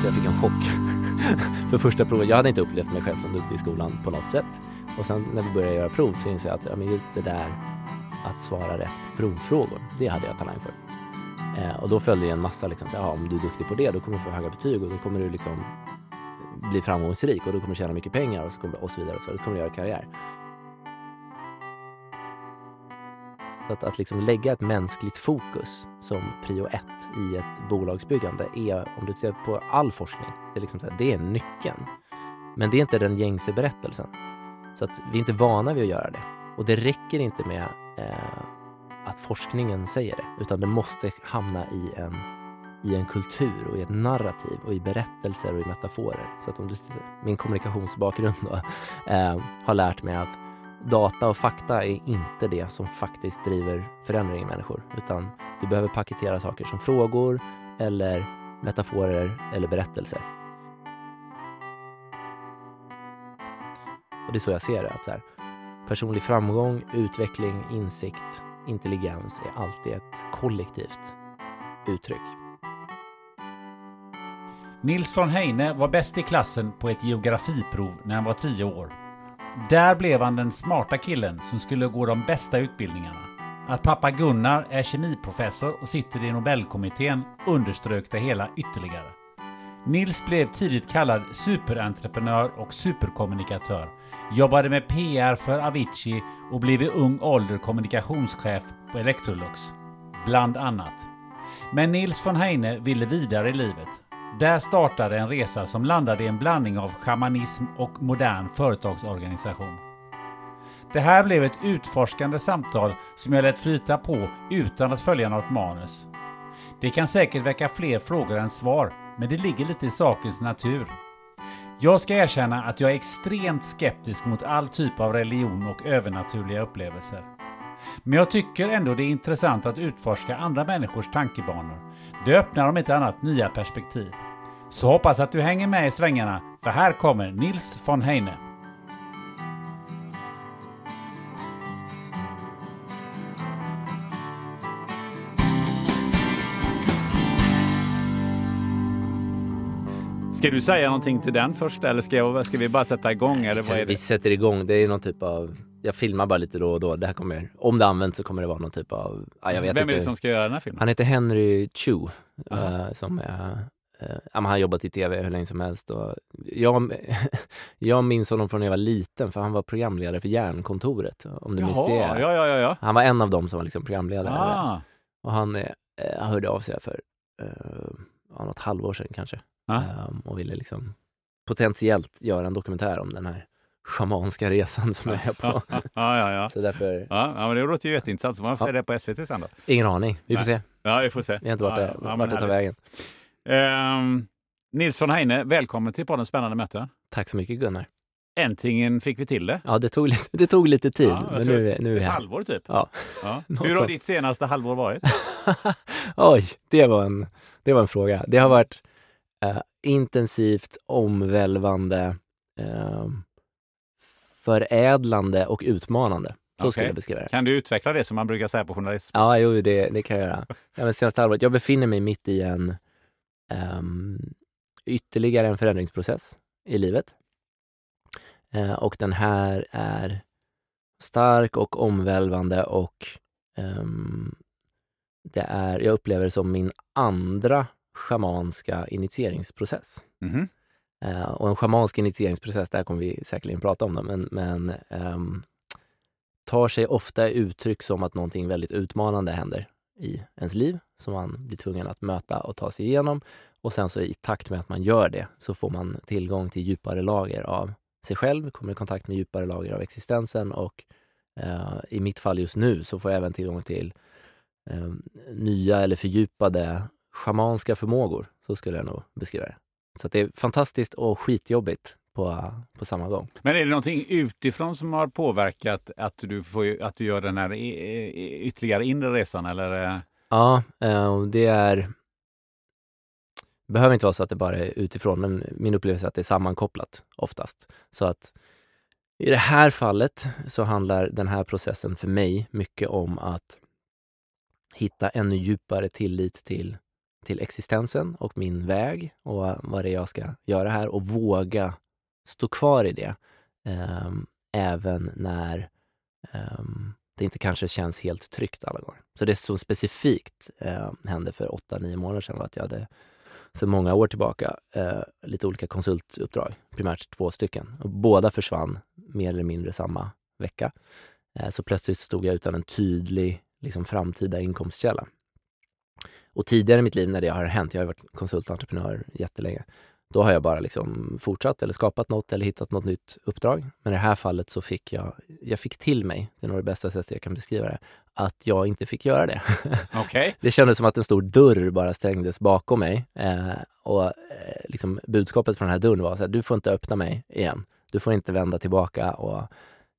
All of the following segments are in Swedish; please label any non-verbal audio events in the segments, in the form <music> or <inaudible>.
Så jag fick en chock <laughs> för första provet. Jag hade inte upplevt mig själv som duktig i skolan på något sätt. Och sen när vi började göra prov så insåg jag att ja, men just det där att svara rätt på provfrågor, det hade jag talang för. Eh, och då följde en massa liksom, så, ja, om du är duktig på det då kommer du få höga betyg och då kommer du liksom bli framgångsrik och då kommer du tjäna mycket pengar och så, kommer, och så vidare. Och så, då kommer du göra karriär. Så att, att liksom lägga ett mänskligt fokus som prio ett i ett bolagsbyggande är, om du tittar på all forskning, det är, liksom så här, det är nyckeln. Men det är inte den gängse berättelsen. Så att vi är inte vana vid att göra det. Och det räcker inte med eh, att forskningen säger det, utan det måste hamna i en, i en kultur och i ett narrativ och i berättelser och i metaforer. Så att om du, min kommunikationsbakgrund då, eh, har lärt mig att data och fakta är inte det som faktiskt driver förändring i människor, utan du behöver paketera saker som frågor eller metaforer eller berättelser. Och det är så jag ser det, att så här, personlig framgång, utveckling, insikt, intelligens är alltid ett kollektivt uttryck. Nils von Heine var bäst i klassen på ett geografiprov när han var tio år. Där blev han den smarta killen som skulle gå de bästa utbildningarna. Att pappa Gunnar är kemiprofessor och sitter i Nobelkommittén underströk det hela ytterligare. Nils blev tidigt kallad superentreprenör och superkommunikatör. Jobbade med PR för Avicii och blev i ung ålder kommunikationschef på Electrolux. Bland annat. Men Nils von Heine ville vidare i livet. Där startade en resa som landade i en blandning av shamanism och modern företagsorganisation. Det här blev ett utforskande samtal som jag lät flyta på utan att följa något manus. Det kan säkert väcka fler frågor än svar, men det ligger lite i sakens natur. Jag ska erkänna att jag är extremt skeptisk mot all typ av religion och övernaturliga upplevelser. Men jag tycker ändå det är intressant att utforska andra människors tankebanor. Det öppnar om inte annat nya perspektiv. Så hoppas att du hänger med i svängarna, för här kommer Nils von Heine. Ska du säga någonting till den först eller ska, jag, ska vi bara sätta igång? Eller vad är Vi det? sätter igång, det är någon typ av, jag filmar bara lite då och då. Det här kommer, om det används så kommer det vara någon typ av, ja, jag vet Vem inte. är det som ska göra den här filmen? Han heter Henry Chu, eh, som är, men han har jobbat i tv hur länge som helst. Och jag, <laughs> jag minns honom från när jag var liten, för han var programledare för Järnkontoret, om du minns det. Jaha, ja, ja, ja. ja. Han var en av dem som var liksom programledare. Ah, Och han eh, hörde av sig för ja, något halvår sedan kanske. Ja. Ehm, och ville liksom potentiellt göra en dokumentär om den här schamanska resan som jag är på. ja, <laughs> ja, ja. Så därför, Ja, ja, men det låter ju jätteintressant. Så man får se det på SVT sen då. ingen aning. Vi får Nej. se. Ja, vi får se. Vi har inte varit ja, där, ja, ja, vart det tar vägen. Ehm, Nils von Heine, välkommen till podden Spännande möten. Tack så mycket Gunnar. Äntligen fick vi till det. Ja, det tog lite, det tog lite tid, Ja, jag men nu, ett, nu är ett här. halvår typ. Ja. Ja. <laughs> Hur har ditt senaste halvår varit? <laughs> Oj, det var, en, det var en fråga. Det har varit eh, intensivt, omvälvande, eh, förädlande och utmanande. Så Okej. skulle jag beskriva det. Kan du utveckla det som man brukar säga på journalist? Ja, jo, det, det kan jag göra. Ja, men senaste halvåret, jag befinner mig mitt i en ehm, ytterligare en förändringsprocess i livet. Eh, och den här är stark och omvälvande och ehm, det är, jag upplever det som min andra schamanska initieringsprocess. Mhm. Eh, och en schamansk initieringsprocess, där kommer vi säkerligen prata om det, men, men ehm, tar sig ofta uttryck som att någonting väldigt utmanande händer i ens liv som man blir tvungen att möta och ta sig igenom. Och sen så i takt med att man gör det så får man tillgång till djupare lager av sig själv, kommer i kontakt med djupare lager av existensen och eh, i mitt fall just nu så får jag även tillgång till eh, nya eller fördjupade schamanska förmågor. Så skulle jag nog beskriva det. Så det är fantastiskt och skitjobbigt på, på samma gång. Men är det någonting utifrån som har påverkat att du, får, att du gör den här ytterligare inre resan? Eller? eh? Ja, eh, det är... Det behöver inte vara så att det bara är utifrån, men min upplevelse är att det är sammankopplat oftast. Så att i det här fallet så handlar den här processen för mig mycket om att hitta ännu djupare tillit till, till existensen och min väg och vad det är jag ska göra här och våga stå kvar i det. ehm, även när ehm, det inte kanske känns helt tryggt alla gånger. Så det som specifikt eh, hände för åtta, nio månader sedan var att jag hade sedan många år tillbaka eh, lite olika konsultuppdrag, primärt två stycken. Och båda försvann mer eller mindre samma vecka. Eh, så plötsligt stod jag utan en tydlig liksom, framtida inkomstkälla. Och tidigare i mitt liv när det har hänt, jag har varit konsultentreprenör jättelänge, då har jag bara liksom fortsatt eller skapat något eller hittat något nytt uppdrag. Men i det här fallet så fick jag, jag fick till mig, det är nog det bästa sättet jag kan beskriva det, att jag inte fick göra det. <laughs> Okej. Det kändes som att en stor dörr bara stängdes bakom mig. Eh, och eh, liksom budskapet från den här dörren var så här, du får inte öppna mig igen. Du får inte vända tillbaka och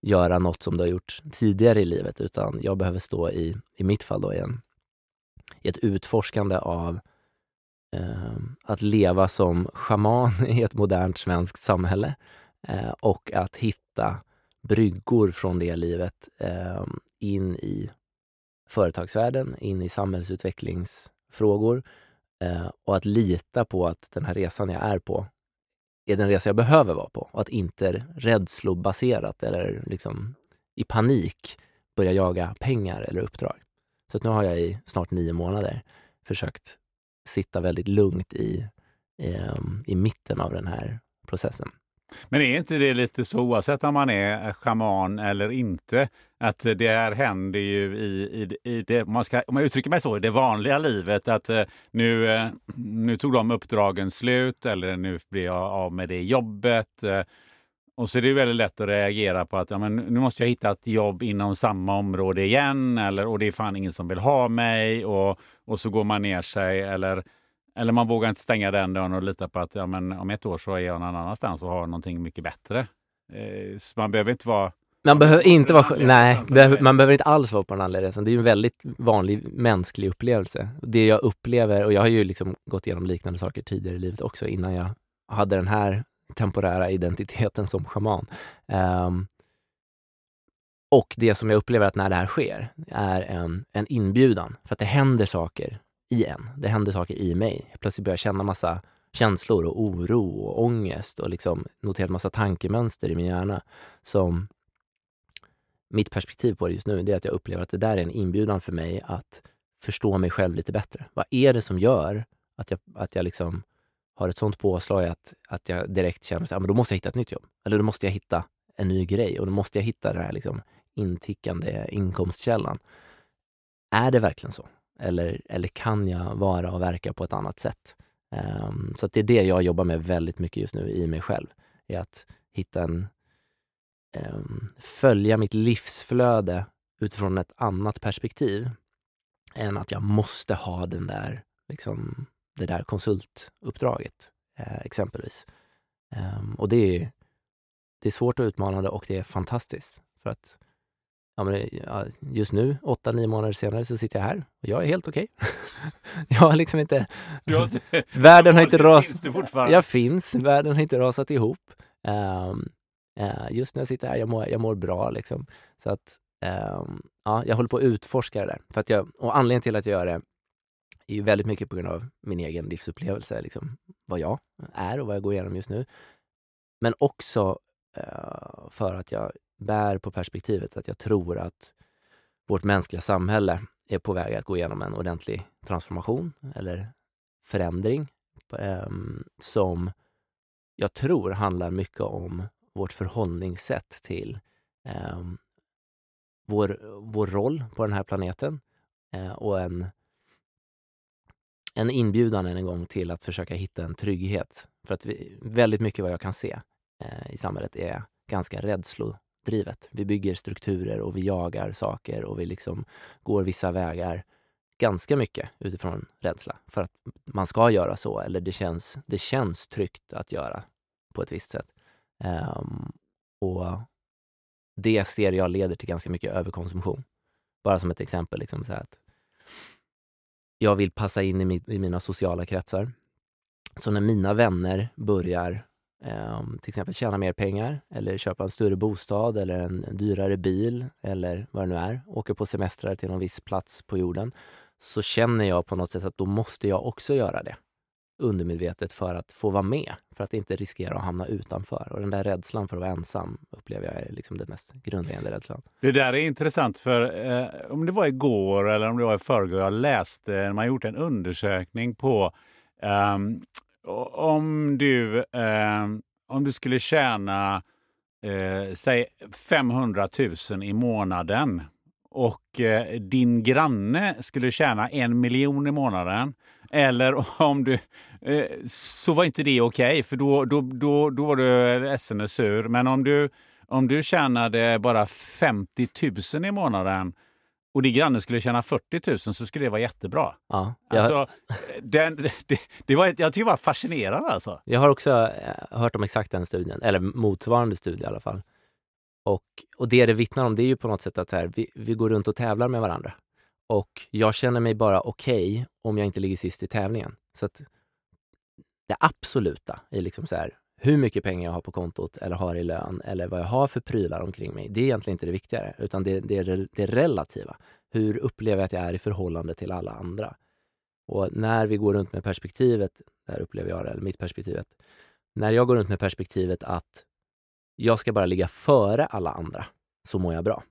göra något som du har gjort tidigare i livet, utan jag behöver stå i, i mitt fall då, i, en, i ett utforskande av eh, att leva som schaman <laughs> i ett modernt svenskt samhälle eh, och att hitta bryggor från det livet eh, in i företagsvärlden, in i samhällsutvecklingsfrågor eh, och att lita på att den här resan jag är på är den resa jag behöver vara på och att inte rädslobaserat eller liksom i panik börja jaga pengar eller uppdrag. Så att nu har jag i snart nio månader försökt sitta väldigt lugnt i, ehm, i mitten av den här processen. Men är inte det lite så oavsett om man är eh, schaman eller inte? Att det här händer ju i, i, i det, om man, ska, om man uttrycker mig så, i det vanliga livet. Att eh, nu, eh, nu tog de uppdragen slut eller nu blir jag av med det jobbet. Och så är det väldigt lätt att reagera på att ja, men nu måste jag hitta ett jobb inom samma område igen. Eller, och det är fan ingen som vill ha mig. Och, och så går man ner sig. Eller, eller man vågar inte stänga den dörren och lita på att ja, men om ett år så är jag någon annanstans och har någonting mycket bättre. Eh, så man behöver inte vara... Man behöver inte vara, nej, man behöver inte alls vara på den andra resan. Det är ju en väldigt vanlig mänsklig upplevelse. Det jag upplever, och jag har ju liksom gått igenom liknande saker tidigare i livet också innan jag hade den här temporära identiteten som schaman. Um, och det som jag upplever att när det här sker är en, en inbjudan, för att det händer saker i en. Det händer saker i mig. Jag plötsligt börjar jag känna massa känslor och oro och ångest och liksom noterat massa tankemönster i min hjärna som mitt perspektiv på det just nu det är att jag upplever att det där är en inbjudan för mig att förstå mig själv lite bättre. Vad är det som gör att jag, att jag liksom har ett sånt påslag att, att jag direkt känner att ah, då måste jag hitta ett nytt jobb. Eller då måste jag hitta en ny grej och då måste jag hitta den här liksom intickande inkomstkällan. Är det verkligen så? Eller, eller kan jag vara och verka på ett annat sätt? Um, så att det är det jag jobbar med väldigt mycket just nu i mig själv. Är att hitta en, um, följa mitt livsflöde utifrån ett annat perspektiv än att jag måste ha den där, liksom, det där konsultuppdraget, eh, exempelvis. Ehm, och det är det är svårt och utmanande och det är fantastiskt. För att ja, men, just nu, åtta, nio månader senare, så sitter jag här och jag är helt okej. <laughs> jag har liksom inte... har <laughs> världen har inte rasat... Jag finns, världen har inte rasat ihop. Um, uh, just när jag sitter här, jag mår, jag mår bra liksom. Så att, um, ja, jag håller på att utforska det där. För att jag, och anledningen till att jag gör det är ju väldigt mycket på grund av min egen livsupplevelse, liksom, vad jag är och vad jag går igenom just nu. Men också eh, för att jag bär på perspektivet att jag tror att vårt mänskliga samhälle är på väg att gå igenom en ordentlig transformation eller förändring eh, som jag tror handlar mycket om vårt förhållningssätt till eh, vår, vår roll på den här planeten eh, och en, en inbjudan än en gång till att försöka hitta en trygghet. För att vi, väldigt mycket vad jag kan se eh, i samhället är ganska rädslodrivet. Vi bygger strukturer och vi jagar saker och vi liksom går vissa vägar ganska mycket utifrån rädsla för att man ska göra så eller det känns, det känns tryggt att göra på ett visst sätt. Um, och det ser jag leder till ganska mycket överkonsumtion. Bara som ett exempel. Liksom så att jag vill passa in i, mitt, i mina sociala kretsar. Så när mina vänner börjar ehm, till exempel tjäna mer pengar eller köpa en större bostad eller en dyrare bil eller vad det nu är, åker på semestrar till någon viss plats på jorden, så känner jag på något sätt att då måste jag också göra det undermedvetet för att få vara med, för att inte riskera att hamna utanför. Och den där rädslan för att vara ensam upplever jag är liksom den mest grundläggande rädslan. Det där är intressant för eh, om det var igår eller om det var i förrgår, jag läste, man har gjort en undersökning på eh, om du, eh, om du skulle tjäna eh, säg 500 000 i månaden och eh, din granne skulle tjäna en miljon i månaden eller om du... Eh, så var inte det okej, okay, för då, då, då, då var du ledsen och sur. Men om du, om du tjänade bara 50 000 i månaden och din granne skulle tjäna 40 000 så skulle det vara jättebra. Ja, jag... Alltså, den, det, det, var, jag tycker det var fascinerande. Alltså. Jag har också eh, hört om exakt den studien, eller motsvarande studie i alla fall. Och, och det det vittnar om det är ju på något sätt att här, vi, vi går runt och tävlar med varandra. Och jag känner mig bara okej okay om jag inte ligger sist i tävlingen. Så att det absoluta i liksom så här, hur mycket pengar jag har på kontot eller har i lön eller vad jag har för prylar omkring mig. Det är egentligen inte det viktigare, utan det, det är det relativa. Hur upplever jag att jag är i förhållande till alla andra? Och när vi går runt med perspektivet, där upplever jag det, eller mitt perspektivet, när jag går runt med perspektivet att jag ska bara ligga före alla andra, så mår jag bra.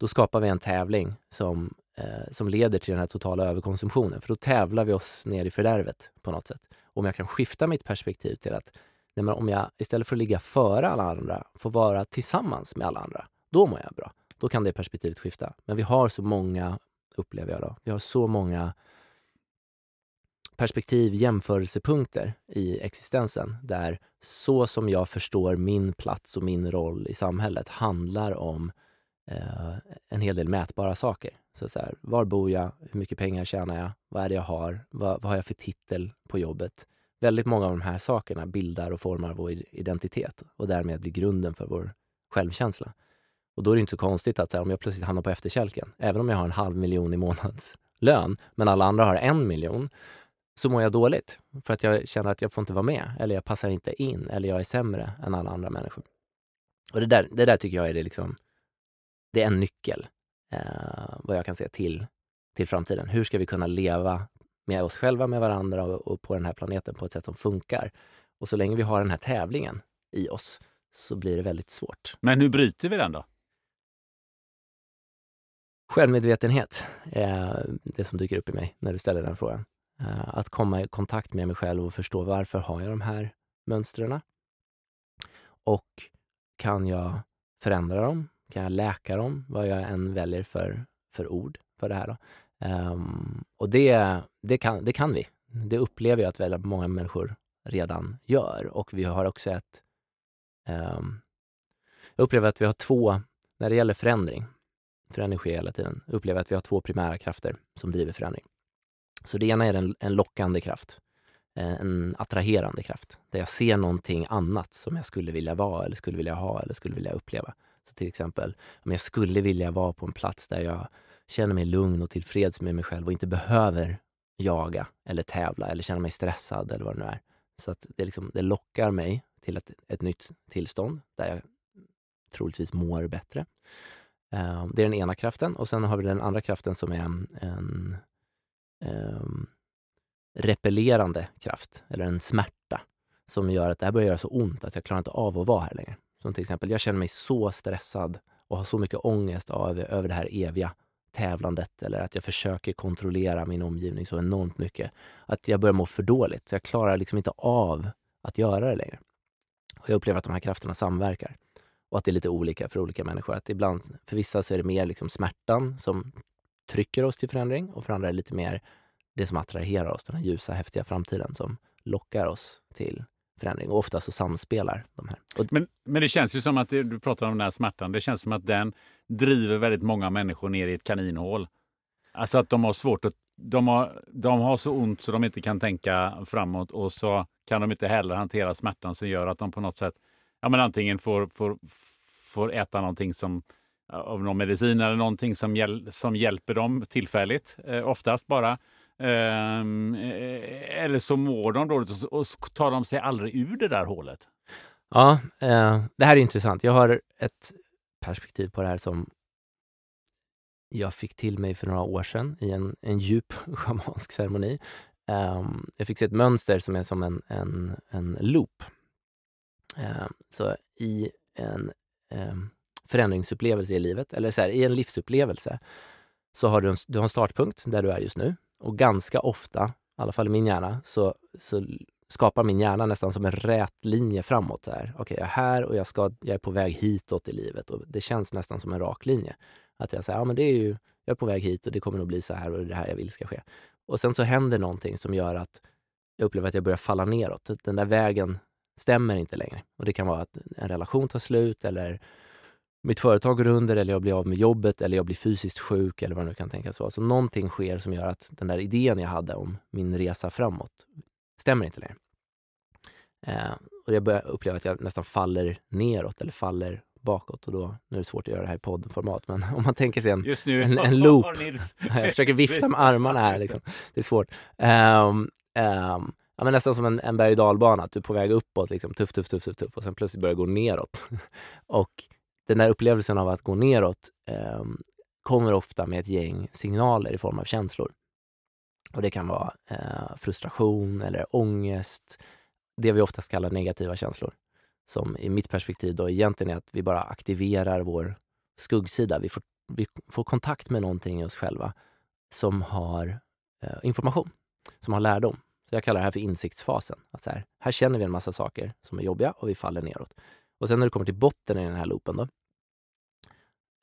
Då skapar vi en tävling som, eh, som leder till den här totala överkonsumtionen, för då tävlar vi oss ner i fördärvet på något sätt. Om jag kan skifta mitt perspektiv till att Nej, men om jag istället för att ligga före alla andra får vara tillsammans med alla andra, då mår jag bra. Då kan det perspektivet skifta. Men vi har så många, upplever jag då, vi har så många perspektiv, jämförelsepunkter i existensen där så som jag förstår min plats och min roll i samhället handlar om eh, en hel del mätbara saker. Så, så här, var bor jag? Hur mycket pengar tjänar jag? Vad är det jag har? Vad, vad har jag för titel på jobbet? väldigt många av de här sakerna bildar och formar vår identitet och därmed blir grunden för vår självkänsla. Och då är det inte så konstigt att här, om jag plötsligt hamnar på efterkälken, även om jag har en halv miljon i månadslön, men alla andra har en miljon, så mår jag dåligt. För att jag känner att jag får inte vara med, eller jag passar inte in, eller jag är sämre än alla andra människor. Och det där, det där tycker jag är det liksom, det är en nyckel, eh, vad jag kan säga, till, till framtiden. Hur ska vi kunna leva med oss själva, med varandra och, och, på den här planeten på ett sätt som funkar. Och så länge vi har den här tävlingen i oss så blir det väldigt svårt. Men hur bryter vi den då? Självmedvetenhet är det som dyker upp i mig när du ställer den frågan. Eh, att komma i kontakt med mig själv och förstå varför har jag de här mönstren? Och kan jag förändra dem? Kan jag läka dem? Vad jag än väljer för, för ord för det här. Då. Um, och det, det, kan, det kan vi. Det upplever jag att väldigt många människor redan gör. Och vi har också ett... Um, jag upplever att vi har två, när det gäller förändring, förändring sker hela tiden, upplever att vi har två primära krafter som driver förändring. Så det ena är en, en lockande kraft. Eh, en attraherande kraft. Där jag ser någonting annat som jag skulle vilja vara eller skulle vilja ha eller skulle vilja uppleva. Så till exempel, om jag skulle vilja vara på en plats där jag känner mig lugn och tillfreds med mig själv och inte behöver jaga eller tävla eller känna mig stressad eller vad det nu är. Så att det, liksom, det lockar mig till ett, ett nytt tillstånd där jag troligtvis mår bättre. Uh, det är den ena kraften och sen har vi den andra kraften som är en, en um, repellerande kraft eller en smärta som gör att det här börjar göra så ont att jag klarar inte av att vara här längre. Som till exempel, jag känner mig så stressad och har så mycket ångest av, över det här eviga tävlandet eller att jag försöker kontrollera min omgivning så enormt mycket att jag börjar må för dåligt. Så jag klarar liksom inte av att göra det längre. Och jag upplever att de här krafterna samverkar och att det är lite olika för olika människor. Att ibland, för vissa så är det mer liksom smärtan som trycker oss till förändring och för andra är det lite mer det som attraherar oss, den här ljusa, häftiga framtiden som lockar oss till förändring. Och ofta så samspelar de här. Men, men det känns ju som att, det, du pratar om den här smärtan, det känns som att den driver väldigt många människor ner i ett kaninhål. Alltså att de har svårt att de har, de har så ont så de inte kan tänka framåt och så kan de inte heller hantera smärtan som gör att de på något sätt ja, men antingen får, får, får äta någonting som av någon medicin eller någonting som, hjäl som hjälper dem tillfälligt, eh, oftast bara. Ehm, eh, eller så mår de dåligt och, så tar de sig aldrig ur det där hålet. Ja, eh, det här är intressant. Jag har ett perspektiv på det här som jag fick till mig för några år sedan i en, en djup <laughs> schamansk ceremoni. Um, jag fick se ett mönster som är som en, en, en loop. Um, så i en um, förändringsupplevelse i livet, eller så här, i en livsupplevelse, så har du en, du har en startpunkt där du är just nu. Och ganska ofta, i alla fall i min hjärna, så, så skapar min hjärna nästan som en rät linje framåt. Okej, okay, jag är här och jag, ska, jag är på väg hitåt i livet och det känns nästan som en rak linje. Att jag säger, ja men det är ju, jag är på väg hit och det kommer nog bli så här och det är det här jag vill ska ske. Och sen så händer någonting som gör att jag upplever att jag börjar falla neråt. Den där vägen stämmer inte längre. Och det kan vara att en relation tar slut eller mitt företag går under eller jag blir av med jobbet eller jag blir fysiskt sjuk eller vad det nu kan tänkas vara. Så någonting sker som gör att den där idén jag hade om min resa framåt stämmer inte längre. Eh, och jag börjar uppleva att jag nästan faller neråt eller faller bakåt och då, nu är det svårt att göra det här i poddformat, men <laughs> om man tänker sig en, Just nu, en, en <laughs> loop. <laughs> jag försöker vifta med armarna här, liksom. det är svårt. Um, um, ja, men nästan som en, en berg och dalbana, att du är på väg uppåt, liksom, tuff, tuff, tuff, tuff, tuff och sen plötsligt börjar gå neråt. och den där upplevelsen av att gå neråt eh, kommer ofta med ett gäng signaler i form av känslor. Och det kan vara eh, frustration eller ångest, det vi oftast kallar negativa känslor som i mitt perspektiv då egentligen är att vi bara aktiverar vår skuggsida. Vi får, vi får kontakt med någonting i oss själva som har eh, information, som har lärdom. Så jag kallar det här för insiktsfasen. Att så här, här känner vi en massa saker som är jobbiga och vi faller neråt. Och sen när du kommer till botten i den här loopen då,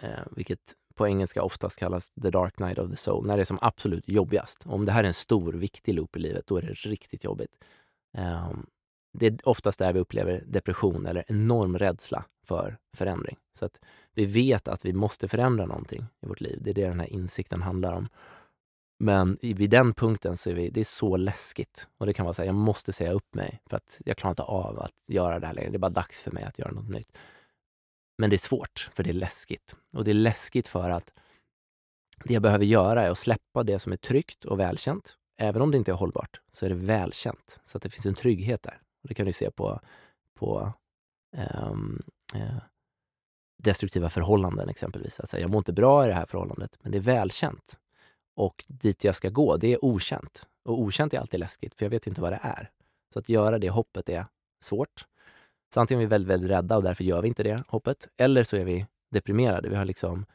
eh, vilket på engelska oftast kallas the dark night of the soul, när det är som absolut jobbigast. Om det här är en stor, viktig loop i livet, då är det riktigt jobbigt. Eh, det är oftast där vi upplever depression eller enorm rädsla för förändring. Så att vi vet att vi måste förändra någonting i vårt liv. Det är det den här insikten handlar om. Men vid den punkten så är vi, det är så läskigt. Och det kan vara så här, jag måste säga upp mig för att jag klarar inte av att göra det här längre. Det är bara dags för mig att göra något nytt. Men det är svårt, för det är läskigt. Och det är läskigt för att det jag behöver göra är att släppa det som är tryggt och välkänt. Även om det inte är hållbart, så är det välkänt. Så att det finns en trygghet där. Och det kan du se på, på um, uh, destruktiva förhållanden exempelvis. Alltså, jag mår inte bra i det här förhållandet, men det är välkänt. Och dit jag ska gå, det är okänt. Och okänt är alltid läskigt, för jag vet inte vad det är. Så att göra det hoppet är svårt. Så antingen är vi väldigt, väldigt rädda och därför gör vi inte det hoppet, eller så är vi deprimerade. Vi har liksom,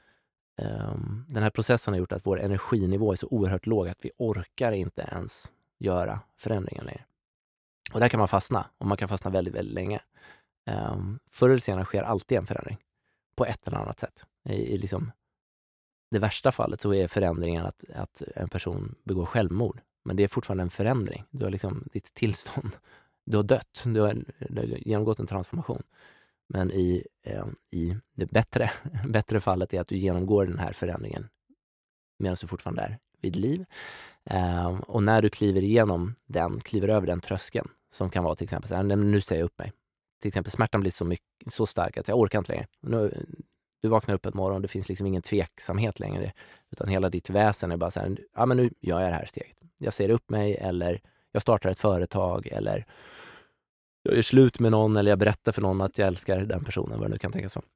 um, den här processen har gjort att vår energinivå är så oerhört låg att vi orkar inte ens göra förändringar längre. Och där kan man fastna och man kan fastna väldigt, väldigt länge. Um, förr eller senare sker alltid en förändring på ett eller annat sätt. I, i liksom det värsta fallet så är förändringen att, att en person begår självmord. Men det är fortfarande en förändring. Du har liksom ditt tillstånd. Du har dött. Du har, du har genomgått en transformation. Men i, eh, i det bättre, <laughs> bättre fallet är att du genomgår den här förändringen medan du fortfarande är vid liv. Eh, och när du kliver igenom den, kliver över den tröskeln, som kan vara till exempel så här, nu säger jag upp mig. Till exempel smärtan blir så, mycket, så stark att jag orkar inte längre. Nu, du vaknar upp en morgon, det finns liksom ingen tveksamhet längre. Utan hela ditt väsen är bara så här, ja men nu gör jag det här steget. Jag ser upp mig eller jag startar ett företag eller jag gör slut med någon eller jag berättar för någon att jag älskar den personen, vad det nu kan tänkas vara.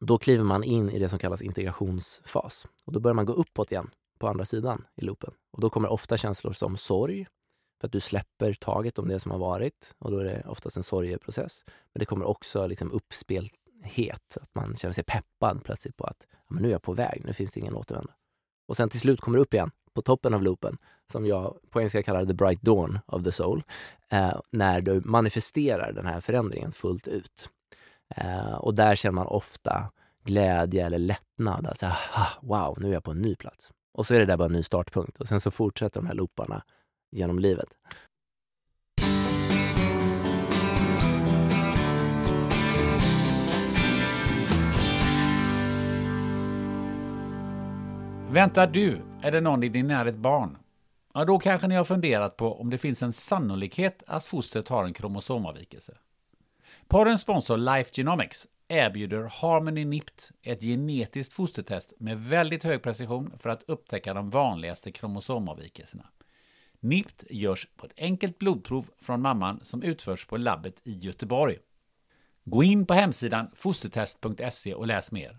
Då kliver man in i det som kallas integrationsfas. Och då börjar man gå uppåt igen på andra sidan i loopen. Och då kommer ofta känslor som sorg, för att du släpper taget om det som har varit. Och då är det oftast en sorgeprocess. Men det kommer också liksom het, att man känner sig peppad plötsligt på att ja, men nu är jag på väg, nu finns det ingen återvändo. Och sen till slut kommer det upp igen på toppen av loopen, som jag på engelska kallar the bright dawn of the soul, eh, när du manifesterar den här förändringen fullt ut. Eh, och där känner man ofta glädje eller lättnad. Alltså, ah, wow, nu är jag på en ny plats. Och så är det där bara en ny startpunkt och sen så fortsätter de här looparna genom livet. Väntar du eller någon i din närhet barn? Ja, då kanske ni har funderat på om det finns en sannolikhet att fostret har en kromosomavvikelse. Porrens sponsor Life Genomics erbjuder Harmony NIPT, ett genetiskt fostertest med väldigt hög precision för att upptäcka de vanligaste kromosomavvikelserna. NIPT görs på ett enkelt blodprov från mamman som utförs på labbet i Göteborg. Gå in på hemsidan fostertest.se och läs mer.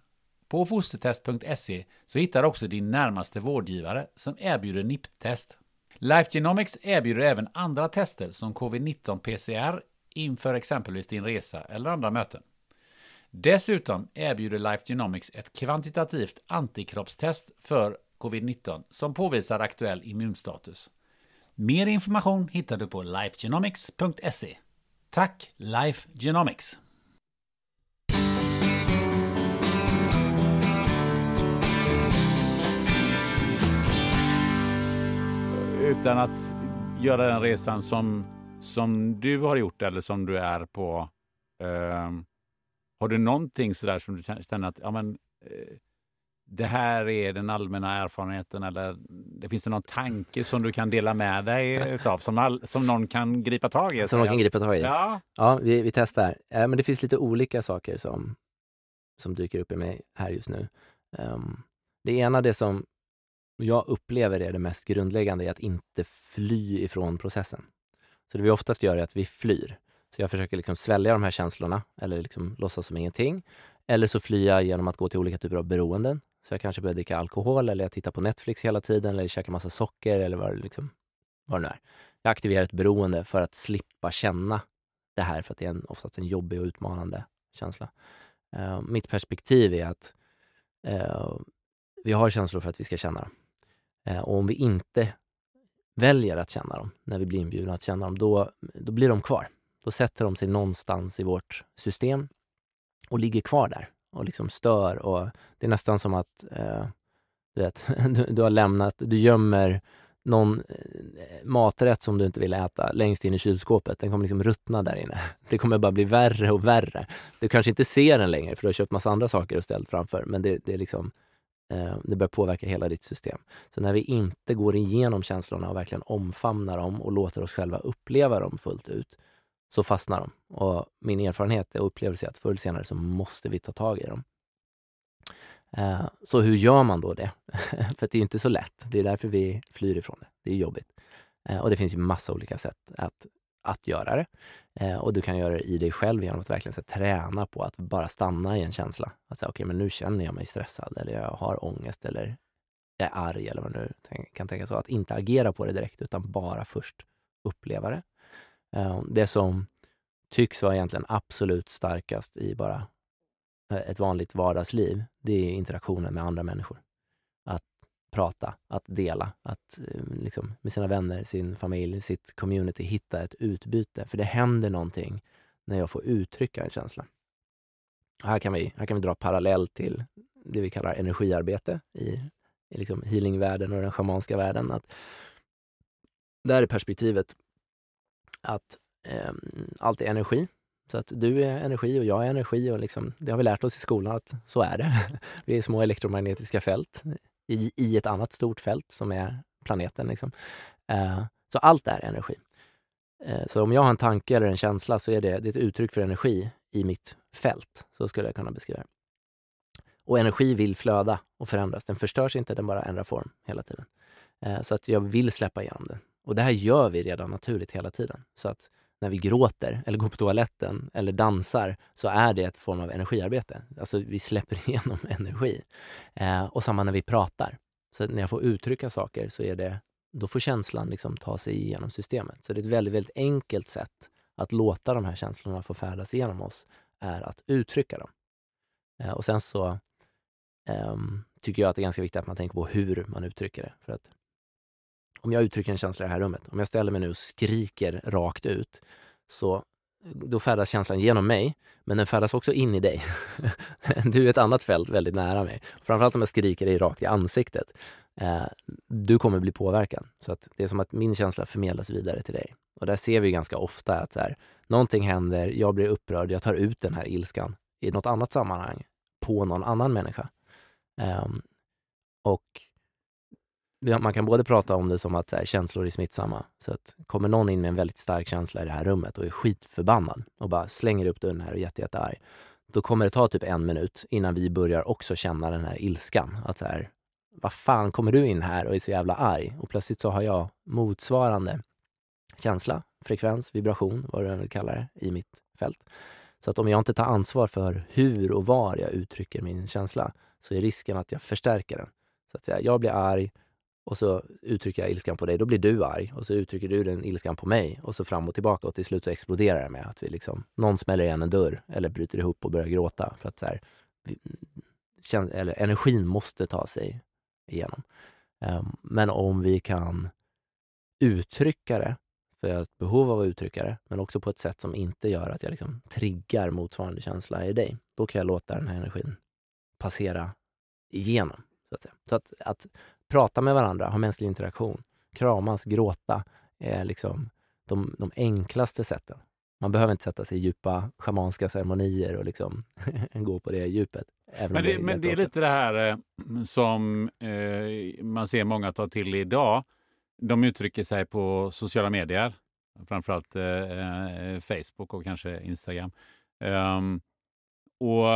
På fostertest.se så hittar du också din närmaste vårdgivare som erbjuder NIPT-test. Life Genomics erbjuder även andra tester som covid-19 PCR inför exempelvis din resa eller andra möten. Dessutom erbjuder Life Genomics ett kvantitativt antikroppstest för covid-19 som påvisar aktuell immunstatus. Mer information hittar du på lifegenomics.se. Tack Life Genomics! Utan att göra den resan som, som du har gjort eller som du är på. Eh, har du någonting sådär som du känner att ja, men, eh, det här är den allmänna erfarenheten eller det finns det någon tanke som du kan dela med dig utav som, all, som någon kan gripa tag i? Som någon kan gripa tag i? Ja, ja vi, vi testar. Eh, men det finns lite olika saker som, som dyker upp i mig här just nu. Um, det ena, det som jag upplever är det mest grundläggande, är att inte fly ifrån processen. Så det vi oftast gör är att vi flyr. Så jag försöker liksom svälja de här känslorna eller liksom låtsas som ingenting. Eller så flyr jag genom att gå till olika typer av beroenden. Så jag kanske börjar dricka alkohol eller jag tittar på Netflix hela tiden eller käkar massa socker eller vad, liksom, vad det nu är. Jag aktiverar ett beroende för att slippa känna det här för att det är en, oftast en jobbig och utmanande känsla. Uh, mitt perspektiv är att uh, vi har känslor för att vi ska känna dem. Eh, och om vi inte väljer att känna dem, när vi blir inbjudna att känna dem, då, då blir de kvar. Då sätter de sig någonstans i vårt system och ligger kvar där och liksom stör. Och det är nästan som att eh, du, vet, <laughs> du, du, har lämnat, du gömmer någon eh, maträtt som du inte vill äta längst in i kylskåpet. Den kommer liksom ruttna där inne. <laughs> Det kommer bara bli värre och värre. Du kanske inte ser den längre för du har köpt massa andra saker och ställt framför, men det, det, är liksom, Eh, det börjar påverka hela ditt system. Så när vi inte går igenom känslorna och verkligen omfamnar dem och låter oss själva uppleva dem fullt ut, så fastnar de. Och min erfarenhet och upplevelse är att förr eller senare så måste vi ta tag i dem. Eh, så hur gör man då det? <laughs> För det är inte så lätt. Det är därför vi flyr ifrån det. Det är jobbigt. Eh, och det finns ju massa olika sätt att, att göra det. Eh, och du kan göra det i dig själv genom att verkligen så, träna på att bara stanna i en känsla. Att säga, okej, okay, men nu känner jag mig stressad eller jag har ångest eller jag är arg eller vad du kan tänka så. Att inte agera på det direkt utan bara först uppleva det Eh, det som tycks vara egentligen absolut starkast i bara eh, ett vanligt vardagsliv, det är interaktionen med andra människor. Prata, att dela, att eh, liksom, med sina vänner, sin familj, sitt community hitta ett utbyte. För det händer någonting när jag får uttrycka en känsla. Här kan vi, här kan vi dra parallell till det vi kallar energiarbete i, i liksom healingvärlden och den schamanska världen. Att där är perspektivet att eh, allt är energi. Så att du är energi och jag är energi och liksom, det har vi lärt oss i skolan att så är det. <laughs> Vi är små elektromagnetiska fält i, i ett annat stort fält som är planeten. Liksom. Eh, så allt är energi. Eh, så om jag har en tanke eller en känsla så är det, det är ett uttryck för energi i mitt fält. Så skulle jag kunna beskriva det. Och energi vill flöda och förändras. Den förstörs inte, den bara ändrar form hela tiden. Eh, så att jag vill släppa igenom den. Och det här gör vi redan naturligt hela tiden. Så att när vi gråter eller går på toaletten eller dansar så är det ett form av energiarbete. Alltså vi släpper <laughs> igenom energi. Eh, och samma när vi pratar. Så när jag får uttrycka saker så är det, då får känslan liksom ta sig igenom systemet. Så det är ett väldigt, väldigt enkelt sätt att låta de här känslorna få färdas igenom oss, är att uttrycka dem. Eh, och sen så eh, tycker jag att det är ganska viktigt att man tänker på hur man uttrycker det. För att om jag uttrycker en känsla i det här rummet, om jag ställer mig nu och skriker rakt ut, så då färdas känslan genom mig, men den färdas också in i dig. <laughs> Du är ett annat fält väldigt nära mig. Framförallt om jag skriker dig rakt i ansiktet. Eh, du kommer bli påverkad. Så att det är som att min känsla förmedlas vidare till dig. Och där ser vi ganska ofta att så här, någonting händer, jag blir upprörd, jag tar ut den här ilskan i något annat sammanhang på någon annan människa. Ehm, och man kan både prata om det som att här, känslor är smittsamma. Så att kommer någon in med en väldigt stark känsla i det här rummet och är skitförbannad och bara slänger upp dörren här och är jätte, jättearg. Då kommer det ta typ en minut innan vi börjar också känna den här ilskan. Att så här, vad fan kommer du in här och är så jävla arg? Och plötsligt så har jag motsvarande känsla, frekvens, vibration, vad du än vill kalla det, i mitt fält. Så att om jag inte tar ansvar för hur och var jag uttrycker min känsla så är risken att jag förstärker den. Så att säga, jag blir arg och så uttrycker jag ilskan på dig, då blir du arg och så uttrycker du den ilskan på mig och så fram och tillbaka och till slut så exploderar det med att vi liksom, någon smäller igen en dörr eller bryter ihop och börjar gråta för att så här, eller energin måste ta sig igenom. Um, men om vi kan uttrycka det, för jag har ett behov av att uttrycka det, men också på ett sätt som inte gör att jag liksom triggar motsvarande känsla i dig, då kan jag låta den här energin passera igenom. Så att, säga. Så att, att prata med varandra, ha mänsklig interaktion, kramas, gråta är liksom de, de enklaste sätten. Man behöver inte sätta sig i djupa schamanska ceremonier och liksom <laughs> gå på det djupet. men det, det, men det är lite det här eh, som eh, man ser många ta till idag. De uttrycker sig på sociala medier, framförallt eh, eh Facebook och kanske Instagram. Um, och,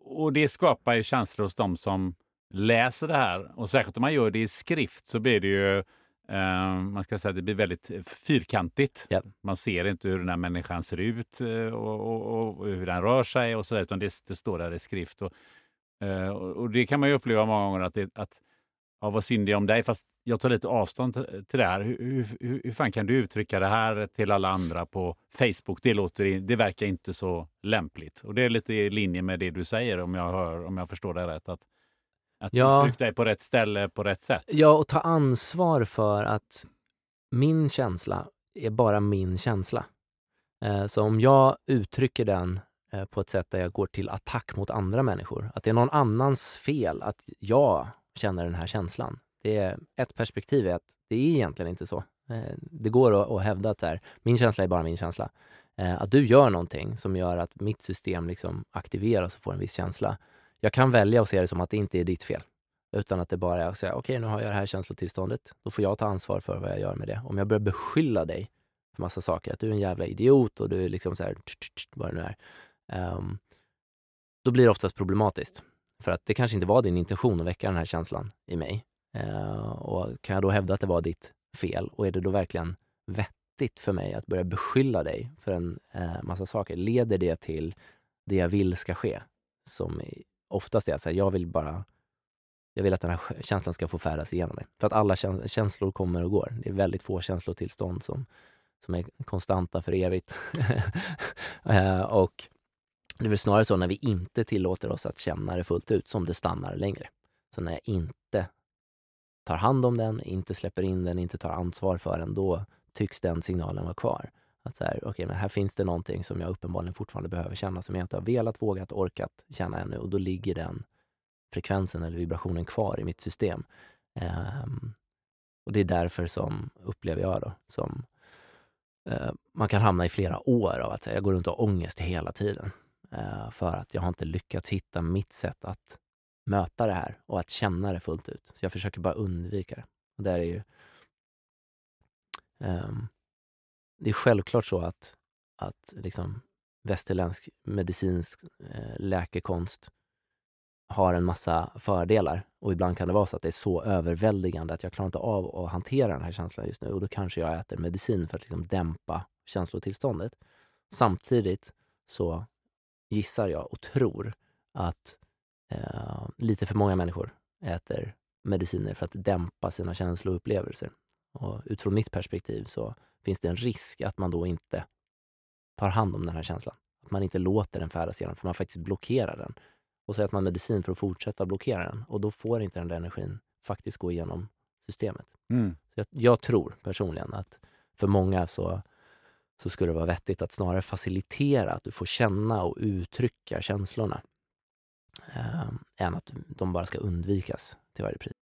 och det skapar ju känslor hos dem som läser det här. Och särskilt om man gör det i skrift så blir det ju uh, man ska säga det blir väldigt fyrkantigt. Yep. Man ser inte hur den här människan ser ut uh, och, och, och, hur den rör sig och så utan det, det står där i skrift. Och, och det kan man ju uppleva många gånger att, det, att ja, vad synd det är om dig. Fast jag tar lite avstånd till det här. Hur, hur, hur fan kan du uttrycka det här till alla andra på Facebook? Det, låter, det verkar inte så lämpligt. Och det är lite i linje med det du säger om jag, hör, om jag förstår det rätt. Att, att ja. uttrycka dig på rätt ställe på rätt sätt. Ja, och ta ansvar för att min känsla är bara min känsla. Eh, så om jag uttrycker den eh, på ett sätt där jag går till attack mot andra människor, att det är någon annans fel att jag känner den här känslan. Det är, ett perspektiv är att det är egentligen inte så. Eh, det går att, att hävda att här, min känsla är bara min känsla. Att du gör någonting som gör att mitt system liksom aktiveras och får en viss känsla jag kan välja att se det som att det inte är ditt fel. Utan att det bara är att säga, okej okay, nu har jag det här känslotillståndet. Då får jag ta ansvar för vad jag gör med det. Om jag börjar beskylla dig för massa saker, att du är en jävla idiot och du är liksom så här, vad det nu är. Um, då blir det oftast problematiskt. För att det kanske inte var din intention att väcka den här känslan i mig. Uh, och kan jag då hävda att det var ditt fel? Och är det då verkligen vettigt för mig att börja beskylla dig för en uh, massa saker? Leder det till det jag vill ska ske? Som oftast är att jag vill bara jag vill att den här känslan ska få färdas igenom mig. För att alla känslor kommer och går. Det är väldigt få känslotillstånd som, som är konstanta för evigt. <laughs> Eh, och det är väl snarare så när vi inte tillåter oss att känna det fullt ut som det stannar längre. Så när jag inte tar hand om den, inte släpper in den, inte tar ansvar för den, då tycks den signalen vara kvar. Att så här, okay, men här finns det någonting som jag uppenbarligen fortfarande behöver känna, som jag inte har velat, vågat, orkat känna ännu. Och då ligger den frekvensen eller vibrationen kvar i mitt system. Um, och det är därför som, upplever jag då, som uh, man kan hamna i flera år av att säga, jag går runt och har ångest hela tiden. Uh, för att jag har inte lyckats hitta mitt sätt att möta det här och att känna det fullt ut. Så jag försöker bara undvika det. Och där är ju... Um, det är självklart så att, att liksom västerländsk medicinsk eh, läkekonst har en massa fördelar och ibland kan det vara så att det är så överväldigande att jag klarar inte av att hantera den här känslan just nu och då kanske jag äter medicin för att liksom dämpa känslotillståndet. Samtidigt så gissar jag och tror att eh, lite för många människor äter mediciner för att dämpa sina känsloupplevelser. Och utifrån mitt perspektiv så finns det en risk att man då inte tar hand om den här känslan. Att man inte låter den färdas igenom, för man faktiskt blockerar den. Och så äter man medicin för att fortsätta blockera den och då får inte den där energin faktiskt gå igenom systemet. Mm. Så jag, jag, tror personligen att för många så, så skulle det vara vettigt att snarare facilitera att du får känna och uttrycka känslorna eh, än att de bara ska undvikas till varje pris.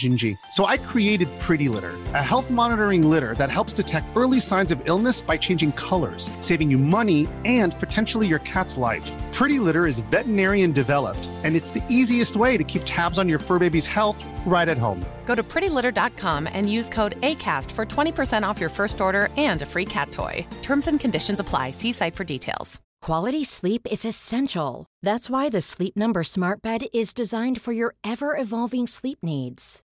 Gingy. So I created Pretty Litter, a health monitoring litter that helps detect early signs of illness by changing colors, saving you money and potentially your cat's life. Pretty Litter is veterinarian developed, and it's the easiest way to keep tabs on your fur baby's health right at home. Go to prettylitter.com and use code ACAST for 20% off your first order and a free cat toy. Terms and conditions apply. See site for details. Quality sleep is essential. That's why the Sleep Number Smart Bed is designed for your ever evolving sleep needs.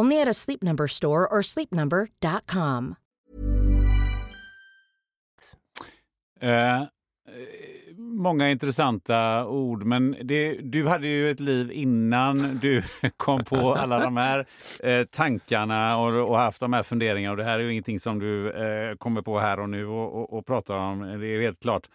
Only at a Sleep Number store or sleepnumber.com. Eh, många intressanta ord, men det, du hade ju ett liv innan du <laughs> kom på alla de här eh, tankarna och, och, haft de här funderingarna. Och det här är ju ingenting som du eh, kommer på här och nu och, och, och pratar om, det är helt klart.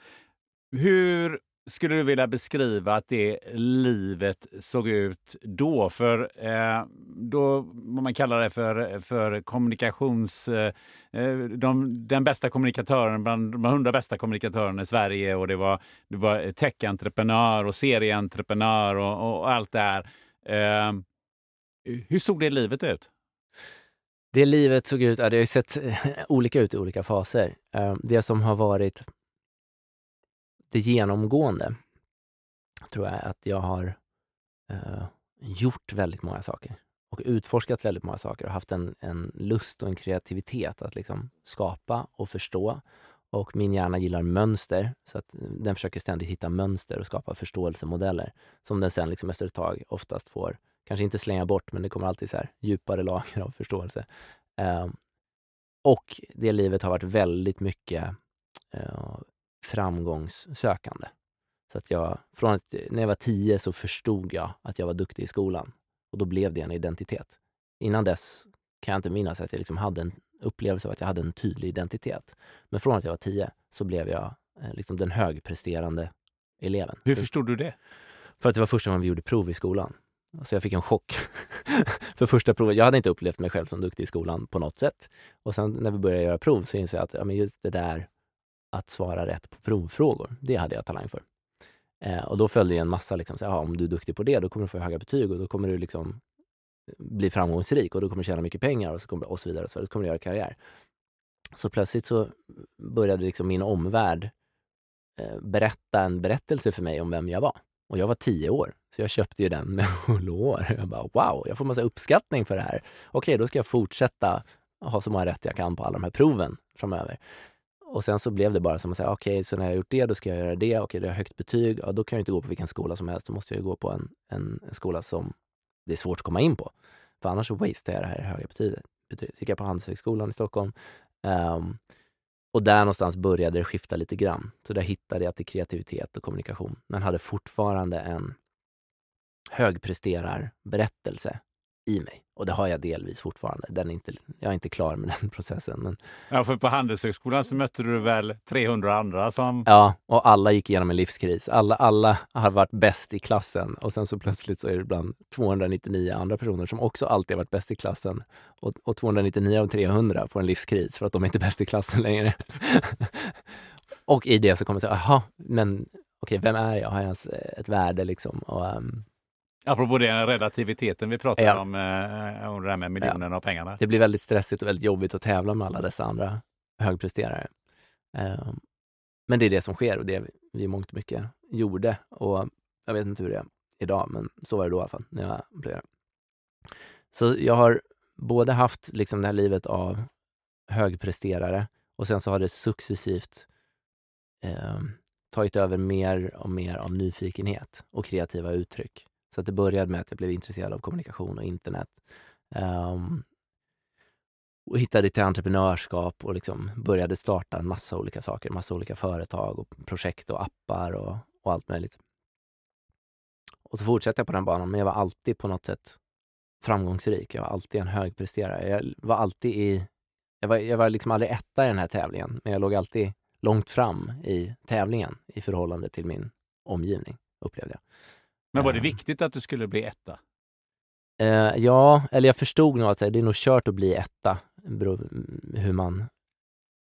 Hur skulle du vilja beskriva att det livet såg ut då? För eh, då, vad man kallar det för, för kommunikations... Eh, eh, de, den bästa kommunikatören bland de hundra bästa kommunikatörerna i Sverige och det var, det var tech-entreprenör och serieentreprenör och, och allt det här. Eh, hur såg det livet ut? Det livet såg ut, ja, det har ju sett eh, olika ut i olika faser. Eh, det som har varit det genomgående tror jag att jag har eh, gjort väldigt många saker och utforskat väldigt många saker och haft en, en lust och en kreativitet att liksom skapa och förstå. Och min hjärna gillar mönster, så att eh, den försöker ständigt hitta mönster och skapa förståelsemodeller som den sen liksom efter ett tag oftast får, kanske inte slänga bort, men det kommer alltid så här djupare lager av förståelse. Eh, och det livet har varit väldigt mycket eh, framgångssökande. Så att jag, från att, när jag var tio så förstod jag att jag var duktig i skolan och då blev det en identitet. Innan dess kan jag inte minnas att jag liksom hade en upplevelse av att jag hade en tydlig identitet. Men från att jag var tio så blev jag eh, liksom den högpresterande eleven. Hur förstod du det? För att det var första gången vi gjorde prov i skolan. Så jag fick en chock <laughs> för första provet. Jag hade inte upplevt mig själv som duktig i skolan på något sätt. Och sen när vi började göra prov så insåg jag att ja, men just det där att svara rätt på provfrågor. Det hade jag talang för. Eh, och då följde en massa, liksom, så, aha, om du är duktig på det, då kommer du få höga betyg och då kommer du liksom eh, bli framgångsrik och då kommer du tjäna mycket pengar och så, kommer, och så vidare. Och så, vidare. kommer du göra karriär. Så plötsligt så började liksom min omvärld eh, berätta en berättelse för mig om vem jag var. Och jag var tio år, så jag köpte ju den med <laughs> lår. Jag bara, wow, jag får massa uppskattning för det här. Okej, då ska jag fortsätta ha så många rätt jag kan på alla de här proven framöver och sen så blev det bara som att säga, okej, okay, så när jag har gjort det, då ska jag göra det. Okej, okay, det har högt betyg. Ja, då kan jag inte gå på vilken skola som helst. Då måste jag gå på en, en, en skola som det är svårt att komma in på. För annars så wastear jag det här höga betyget. betyget. Så gick jag på Handelshögskolan i Stockholm. Um, och där någonstans började det skifta lite grann. Så där hittade jag till kreativitet och kommunikation, men hade fortfarande en högpresterarberättelse i mig. Och det har jag delvis fortfarande. Den är inte, jag är inte klar med <laughs> den processen. Men... Ja, för på Handelshögskolan så mötte du väl 300 andra som... Ja, och alla gick igenom en livskris. Alla, alla har varit bäst i klassen och sen så plötsligt så är det ibland 299 andra personer som också alltid har varit bäst i klassen. Och, och 299 av 300 får en livskris för att de är inte bäst i klassen längre. <laughs> och i det så kommer jag säga, jaha, men okej, okay, vem är jag? Har jag ens ett värde liksom? Och, um, Apropå den relativiteten vi pratade ja. om, eh, om det här med miljonerna ja. och pengarna. Det blir väldigt stressigt och väldigt jobbigt att tävla med alla dessa andra högpresterare. Eh, men det är det som sker och det vi i mångt och mycket gjorde. Och jag vet inte hur det är idag, men så var det då i alla fall, när jag blev Så jag har både haft liksom det här livet av högpresterare och sen så har det successivt eh, tagit över mer och mer av nyfikenhet och kreativa uttryck. Så att det började med att jag blev intresserad av kommunikation och internet. Um, och hittade till entreprenörskap och liksom började starta en massa olika saker, massa olika företag och projekt och appar och, och allt möjligt. Och så fortsatte jag på den banan, men jag var alltid på något sätt framgångsrik. Jag var alltid en högpresterare. Jag var alltid i... Jag var, jag var liksom aldrig etta i den här tävlingen, men jag låg alltid långt fram i tävlingen i förhållande till min omgivning, upplevde jag. Men var det viktigt att du skulle bli etta? Uh, ja, eller jag förstod nog att det är nog kört att bli etta. Beror, hur man,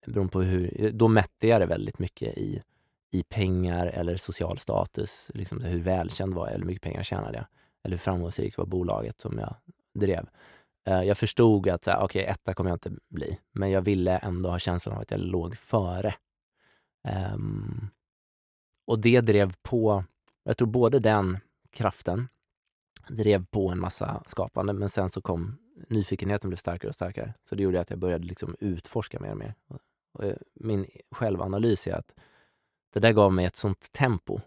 beroende på hur, då mätte jag det väldigt mycket i, i pengar eller social status. Liksom hur välkänd var jag, eller hur mycket pengar tjänade jag? Eller hur framgångsrikt var bolaget som jag drev? Uh, jag förstod att okej, okay, etta kommer jag inte bli, men jag ville ändå ha känslan av att jag låg före. Um, och det drev på, jag tror både den kraften drev på en massa skapande, men sen så kom nyfikenheten blev starkare och starkare. Så det gjorde att jag började liksom utforska mer och mer. Och eh, min självanalys är att det där gav mig ett sånt tempo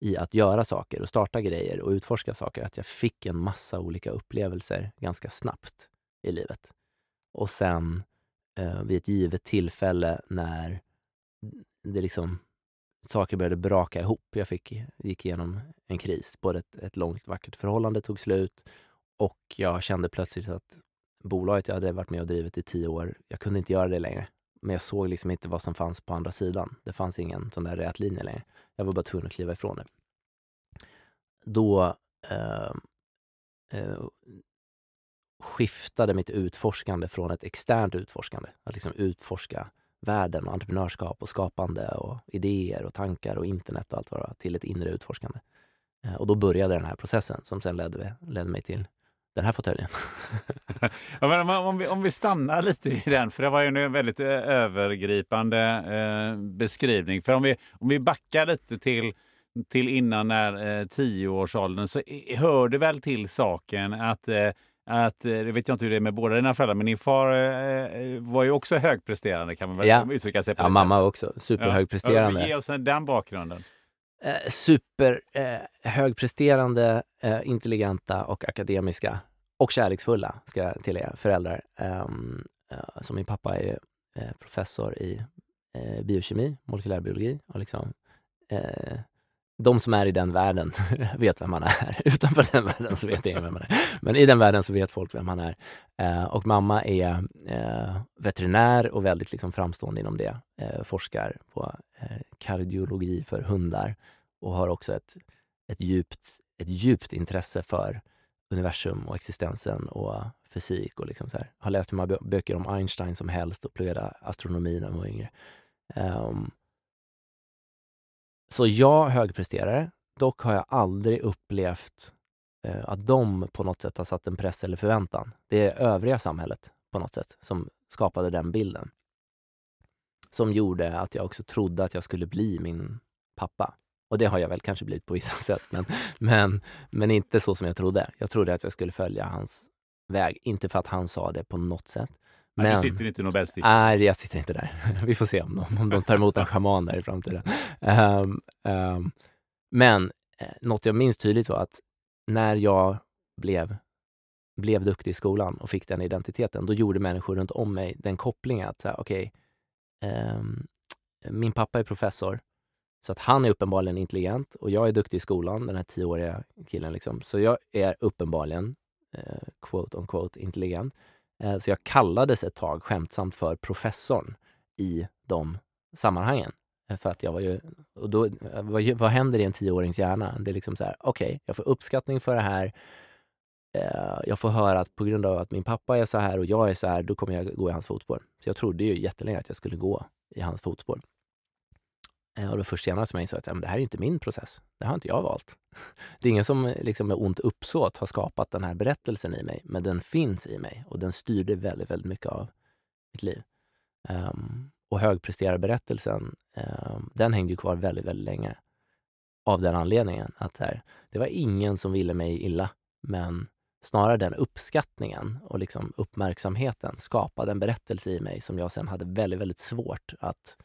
i att göra saker och starta grejer och utforska saker att jag fick en massa olika upplevelser ganska snabbt i livet. Och sen eh, vid ett givet tillfälle när det liksom saker började braka ihop. Jag fick, gick igenom en kris. Både ett, ett långt vackert förhållande tog slut och jag kände plötsligt att bolaget jag hade varit med och drivit i tio år, jag kunde inte göra det längre. Men jag såg liksom inte vad som fanns på andra sidan. Det fanns ingen sån där rät linje längre. Jag var bara tvungen att kliva ifrån det. Då eh, eh, skiftade mitt utforskande från ett externt utforskande, att liksom utforska världen och entreprenörskap och skapande och idéer och tankar och internet och allt vad det var, till ett inre utforskande. Eh, och då började den här processen som sen ledde, ledde mig till den här fåtöljen. <laughs> ja, om, vi, om vi stannar lite i den, för det var ju en väldigt eh, övergripande eh, beskrivning. För om vi, om vi backar lite till, till innan när eh, tioårsåldern så hör det väl till saken att eh, att, det eh, vet jag inte hur det är med båda dina föräldrar, men din far eh, var ju också högpresterande kan man väl ja. uttrycka sig på. Ja, mamma också. Superhögpresterande. Ja. Ge oss den bakgrunden. Eh, super eh, eh, intelligenta och akademiska och kärleksfulla, ska jag tillägga, föräldrar. Uh, så min pappa är eh, professor i eh, biokemi, molekylärbiologi och liksom de som är i den världen <laughs> vet vem man är. <laughs> Utanför den världen så vet ingen vem man är. Men i den världen så vet folk vem man är. Eh, och mamma är eh, veterinär och väldigt liksom framstående inom det. Eh, forskar på eh, kardiologi för hundar och har också ett, ett, djupt, ett djupt intresse för universum och existensen och fysik. och liksom så här. Har läst hur många böcker om Einstein som helst och pluggade astronomi när hon var yngre. Um, så jag högpresterare, dock har jag aldrig upplevt eh, att de på något sätt har satt en press eller förväntan. Det är övriga samhället på något sätt som skapade den bilden. Som gjorde att jag också trodde att jag skulle bli min pappa. Och det har jag väl kanske blivit på vissa <laughs> sätt, men, men, men inte så som jag trodde. Jag trodde att jag skulle följa hans väg. Inte för att han sa det på något sätt, men, du sitter inte i Nobelstiftelsen? Nej, jag sitter inte där. <laughs> Vi får se om de, om de tar emot en schaman där i framtiden. Um, um, men eh, något jag minns tydligt var att när jag blev, blev duktig i skolan och fick den identiteten, då gjorde människor runt om mig den kopplingen att, okej, okay, um, min pappa är professor, så att han är uppenbarligen intelligent och jag är duktig i skolan, den här tioåriga killen. Liksom. Så jag är uppenbarligen, eh, quote on quote, intelligent. Eh, så jag kallades ett tag skämtsamt för professorn i de sammanhangen. Eh, för att jag var ju, och då, eh, vad, vad händer i en tioårings hjärna? Det är liksom så här, okej, okay, jag får uppskattning för det här. Jag får höra att på grund av att min pappa är så här och jag är så här, då kommer jag gå i hans fotspår. Så jag trodde ju jättelänge att jag skulle gå i hans fotspår. Eh, och det var först senare som jag insåg att ja, det här är inte min process. Det har inte jag valt. <laughs> Det är ingen som eh, liksom med ont uppsåt har skapat den här berättelsen i mig, men den finns i mig och den styrde väldigt, väldigt mycket av mitt liv. Um, och högpresterarberättelsen, um, den hängde ju kvar väldigt, väldigt länge. Av den anledningen att här, det var ingen som ville mig illa, men snarare den uppskattningen och liksom uppmärksamheten skapade en berättelse i mig som jag sen hade väldigt, väldigt svårt att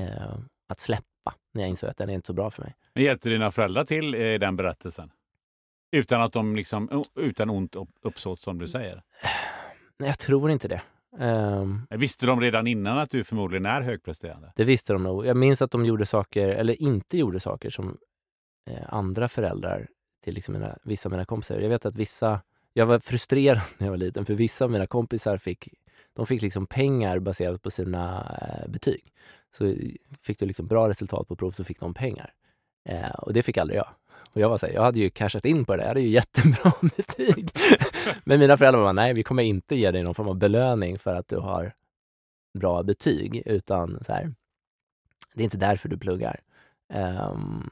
eh, att släppa när jag insåg att den är inte så bra för mig. Men hjälpte dina föräldrar till i den berättelsen? Utan att de liksom, utan ont uppsåt som du säger? Nej, jag tror inte det. Um, visste de redan innan att du förmodligen är högpresterande? Det visste de nog. Jag minns att de gjorde saker, eller inte gjorde saker som eh, andra föräldrar till liksom mina, vissa av mina kompisar. Jag vet att vissa, jag var frustrerad <laughs> när jag var liten för vissa av mina kompisar fick, de fick liksom pengar baserat på sina eh, betyg. Så fick du liksom bra resultat på prov så fick de pengar. Eh, och det fick aldrig jag. Och jag var så här, jag hade ju cashat in på det, där. jag hade ju jättebra <laughs> betyg. Men mina föräldrar var nej, vi kommer inte ge dig någon form av belöning för att du har bra betyg, utan så här, det är inte därför du pluggar. Um,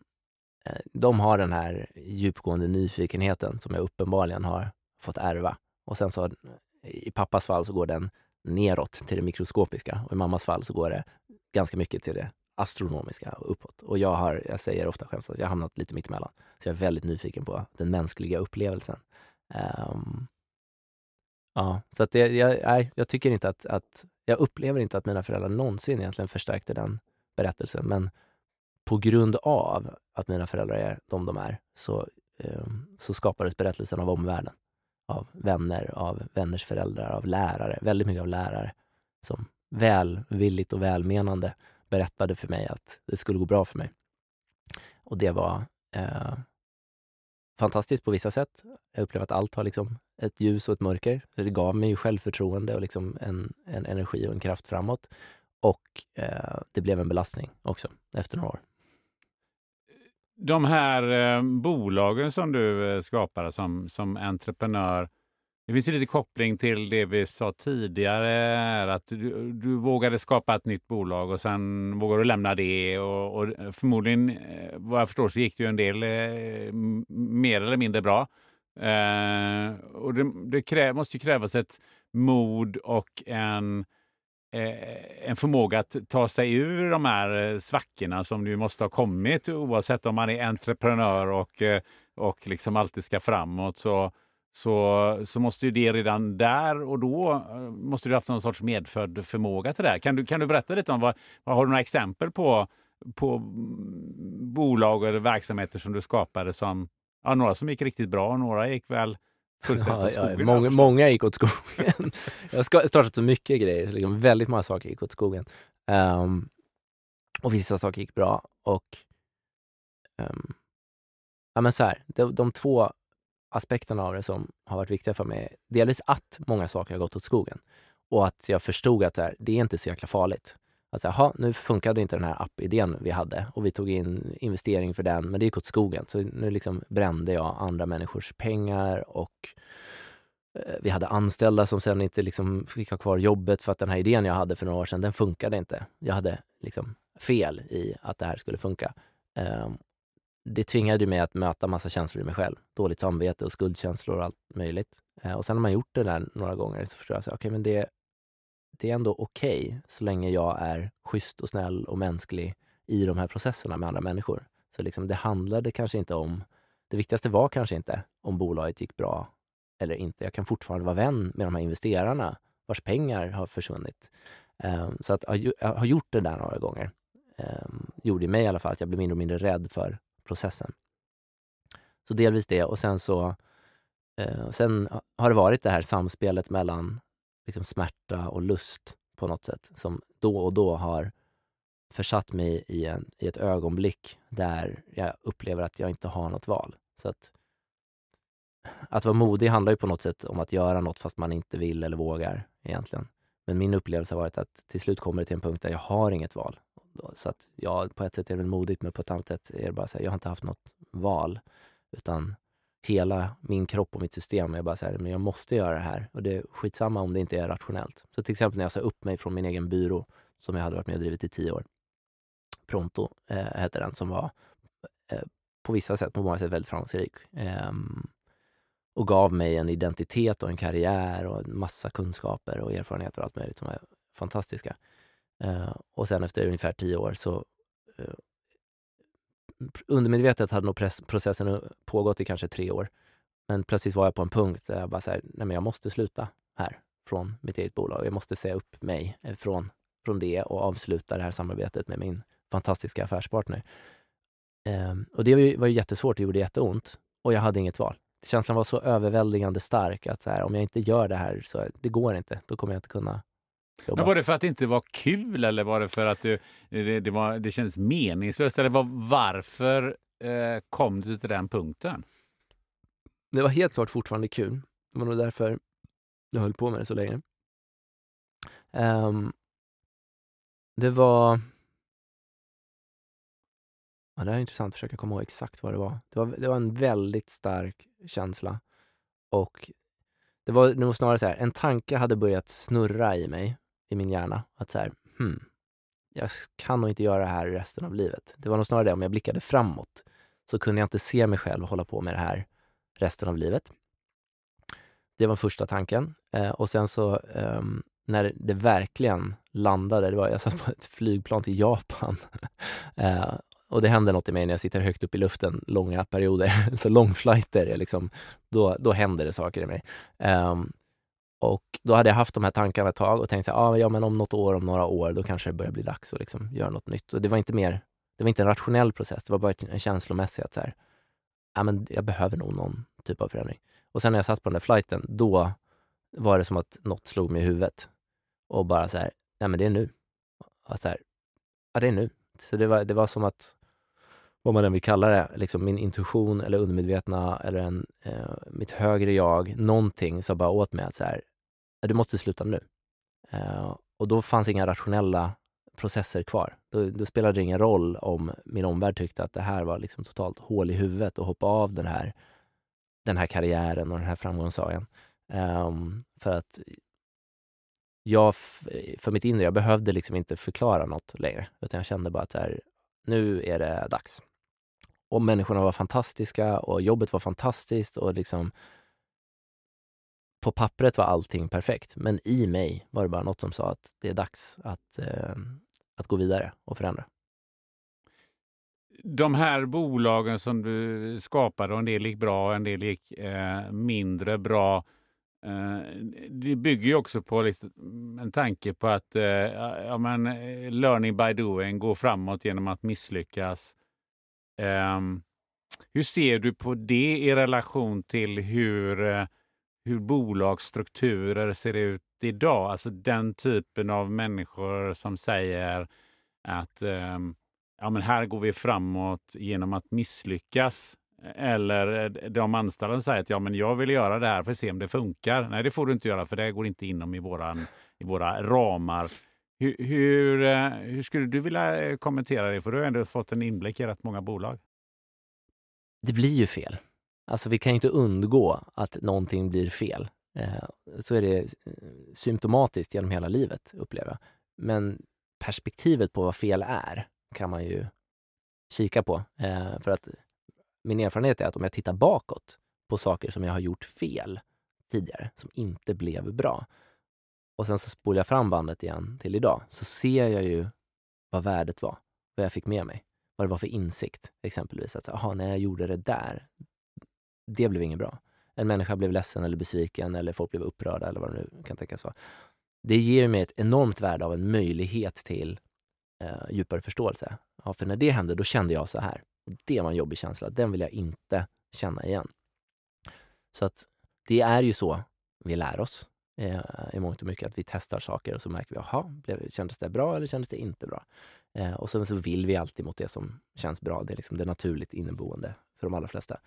de har den här djupgående nyfikenheten som jag uppenbarligen har fått ärva. Och sen så, i pappas fall så går den neråt till det mikroskopiska och i mammas fall så går det ganska mycket till det astronomiska och uppåt. Och jag har, jag säger ofta skämtsamt, att jag har hamnat lite mittemellan. Så jag är väldigt nyfiken på den mänskliga upplevelsen. Um, ja, så att det, jag, nej, jag tycker inte att, att, jag upplever inte att mina föräldrar någonsin egentligen förstärkte den berättelsen. Men på grund av att mina föräldrar är de de är, så, um, så skapades berättelsen av omvärlden. Av vänner, av vänners föräldrar, av lärare, väldigt mycket av lärare som välvilligt och välmenande berättade för mig att det skulle gå bra för mig. Och det var eh, fantastiskt på vissa sätt. Jag upplevde att allt har liksom ett ljus och ett mörker. Så det gav mig självförtroende och liksom en, en energi och en kraft framåt. Och eh, det blev en belastning också efter några år. De här eh, bolagen som du eh, skapade som, som entreprenör, det finns ju lite koppling till det vi sa tidigare, att du, du vågade skapa ett nytt bolag och sen vågade du lämna det. Och, och förmodligen, eh, vad jag förstår, så gick det ju en del eh, mer eller mindre bra. Eh, och det, det krä, måste ju krävas ett mod och en, eh, en förmåga att ta sig ur de här eh, svackorna som du måste ha kommit oavsett om man är entreprenör och, eh, och liksom alltid ska framåt. Så så, så måste ju det redan där och då eh, måste du haft någon sorts medfödd förmåga till det. Kan du, kan du berätta lite om vad, vad har du några exempel på, på bolag eller verksamheter som du skapade som, ja, några som gick riktigt bra, några gick väl fullständigt åt skogen? Ja, många, många gick åt skogen. <laughs> jag har startat så mycket grejer, liksom väldigt många saker gick åt skogen. Um, och vissa saker gick bra. Och um, ja, men så här, de, de två aspekterna av det som har varit viktiga för mig. Delvis att många saker har gått åt skogen och att jag förstod att det här, det är inte så jäkla farligt. Att säga, nu funkade inte den här appidén vi hade och vi tog in investering för den, men det gick åt skogen. Så nu liksom brände jag andra människors pengar och eh, vi hade anställda som sen inte liksom fick ha kvar jobbet för att den här idén jag hade för några år sedan, den funkade inte. Jag hade liksom fel i att det här skulle funka. Ehm, det tvingade mig att möta massa känslor i mig själv. Dåligt samvete och skuldkänslor och allt möjligt. Eh, och sen när man gjort det där några gånger så förstår jag att okay, det, det är ändå okej okay, så länge jag är schysst och snäll och mänsklig i de här processerna med andra människor. Så liksom, det handlade kanske inte om, det viktigaste var kanske inte om bolaget gick bra eller inte. Jag kan fortfarande vara vän med de här investerarna vars pengar har försvunnit. Um, så att ha, gjort det där några gånger um, gjorde i mig i alla fall att jag blev mindre och mindre rädd för processen. Så delvis det och sen så eh, sen har det varit det här samspelet mellan liksom, smärta och lust på något sätt som då och då har försatt mig i, en, i ett ögonblick där jag upplever att jag inte har något val. Så att, att vara modig handlar ju på något sätt om att göra något fast man inte vill eller vågar egentligen. Men min upplevelse har varit att till slut kommer det till en punkt där jag har inget val. Så att ja, på ett sätt är det väl modigt, men på ett annat sätt är det bara så här, jag har inte haft något val. Utan hela min kropp och mitt system är bara så här, men jag måste göra det här. Och det är skitsamma om det inte är rationellt. Så till exempel när jag sa upp mig från min egen byrå, som jag hade varit med och drivit i tio år. Pronto eh, hette den, som var eh, på vissa sätt, på många sätt väldigt framgångsrik. Eh, och gav mig en identitet och en karriär och en massa kunskaper och erfarenheter och allt möjligt som var fantastiska. Eh, och sen efter ungefär tio år så eh, undermedvetet hade nog processen pågått i kanske tre år. Men plötsligt var jag på en punkt där jag bara så här, nej men jag måste sluta här från mitt eget bolag. Jag måste säga upp mig eh, från, från det och avsluta det här samarbetet med min fantastiska affärspartner. Um, och det var ju jättesvårt, det gjorde jätteont och jag hade inget val. Känslan var så överväldigande stark att så här, om jag inte gör det här så det går inte, då kommer jag inte kunna. Men var det för att det inte var kul eller var det för att du, det, det, var, det kändes meningslöst? Eller var, varför eh, kom du till den punkten? Det var helt klart fortfarande kul. Det var nog därför jag höll på med det så länge. Um, det var Ja, det är intressant att försöka komma ihåg exakt vad det var. Det var, det var en väldigt stark känsla. Och det var nog snarare så här, en tanke hade börjat snurra i mig, i min hjärna. Att så här, hmm, jag kan nog inte göra det här resten av livet. Det var nog snarare det, om jag blickade framåt så kunde jag inte se mig själv hålla på med det här resten av livet. Det var första tanken. Eh, och sen så eh, när det verkligen landade, det var, jag satt på ett flygplan till Japan <laughs> eh, och det händer något i mig när jag sitter högt upp i luften långa perioder. <laughs> så långflighter, liksom, då, då händer det saker i mig. Um, och då hade jag haft de här tankarna ett tag och tänkt så ah, ja men om något år, om några år, då kanske det börjar bli dags att liksom göra något nytt. Och det var inte mer, det var inte en rationell process, det var bara en känslomässig att så här, ah, men jag behöver nog någon typ av förändring. Och sen när jag satt på den där flighten, då var det som att något slog mig i huvudet. Och bara så här, nej men det är nu. Och så här, ja det är nu. Så det var, det var som att vad man än vill kalla det, liksom min intuition eller undermedvetna eller en, eh, mitt högre jag, någonting sa bara åt mig att så här, du måste sluta nu. Eh, och då fanns inga rationella processer kvar. Då, då, spelade det ingen roll om min omvärld tyckte att det här var liksom totalt hål i huvudet och hoppa av den här, den här karriären och den här framgångssagan. Um, för att jag, för mitt inre, jag behövde liksom inte förklara något längre, utan jag kände bara att här, nu är det dags och människorna var fantastiska och jobbet var fantastiskt och liksom på pappret var allting perfekt, men i mig var det bara något som sa att det är dags att, eh, att gå vidare och förändra. De här bolagen som du skapade, en del gick bra och en del gick eh, mindre bra. Eh, det bygger ju också på lite, en tanke på att eh, ja, men, eh, learning by doing, gå framåt genom att misslyckas. Ehm, hur ser du på det i relation till hur, eh, hur bolagsstrukturer ser ut idag? Alltså den typen av människor som säger att eh, ja, men här går vi framåt genom att misslyckas. Eller eh, de anställda säger att ja, men jag vill göra det här för att se om det funkar. Nej, det får du inte göra för det går inte inom i, våran, i våra ramar. Hur, hur, hur, skulle du vilja eh, kommentera det? För du har ändå fått en inblick i rätt många bolag. Det blir ju fel. Alltså vi kan inte undgå att någonting blir fel. Eh, så är det eh, symptomatiskt genom hela livet, upplever jag. Men perspektivet på vad fel är kan man ju kika på. Eh, för att min erfarenhet är att om jag tittar bakåt på saker som jag har gjort fel tidigare, som inte blev bra, och sen så spolar jag fram bandet igen till idag, så ser jag ju vad värdet var, vad jag fick med mig, vad det var för insikt exempelvis. Att aha, när jag gjorde det där, det blev inget bra. En människa blev ledsen eller besviken eller folk blev upprörda eller vad det nu kan tänkas vara. det ger mig ett enormt värde av en möjlighet till eh, djupare förståelse. Ja, för när det hände, då kände jag så här. Det var en jobbig känsla. Den vill jag inte känna igen. Så att det är ju så vi lär oss eh, i mångt och mycket, att vi testar saker och så märker vi, jaha, kändes det bra eller kändes det inte bra? Eh, och sen så vill vi alltid mot det som känns bra. Det är liksom det naturligt inneboende för de allra flesta.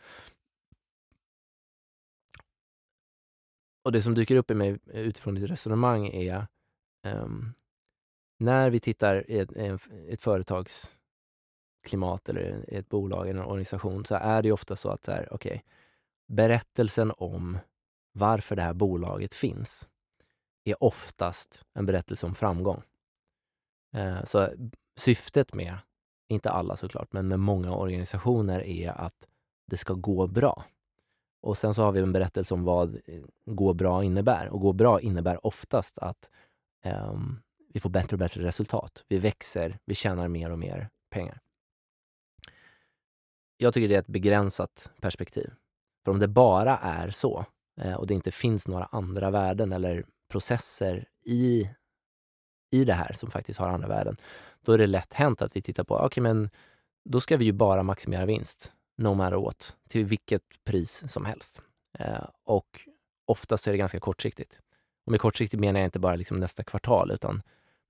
Och det som dyker upp i mig eh, utifrån ditt resonemang är um, när vi tittar i ett, ett företagsklimat eller i ett bolag eller en organisation så är det ofta så att så här, okay, berättelsen om varför det här bolaget finns är oftast en berättelse om framgång. Eh, så syftet med, inte alla såklart, men med många organisationer är att det ska gå bra. Och sen så har vi en berättelse om vad eh, gå bra innebär. Och gå bra innebär oftast att um, vi får bättre och bättre resultat. Vi växer, vi tjänar mer och mer pengar. Jag tycker det är ett begränsat perspektiv. För om det bara är så eh, och det inte finns några andra värden eller processer i, i det här som faktiskt har andra värden, då är det lätt hänt att vi tittar på, okej okay, men då ska vi ju bara maximera vinst no matter what, till vilket pris som helst. Eh, och oftast är det ganska kortsiktigt. Och med kortsiktigt menar jag inte bara liksom nästa kvartal, utan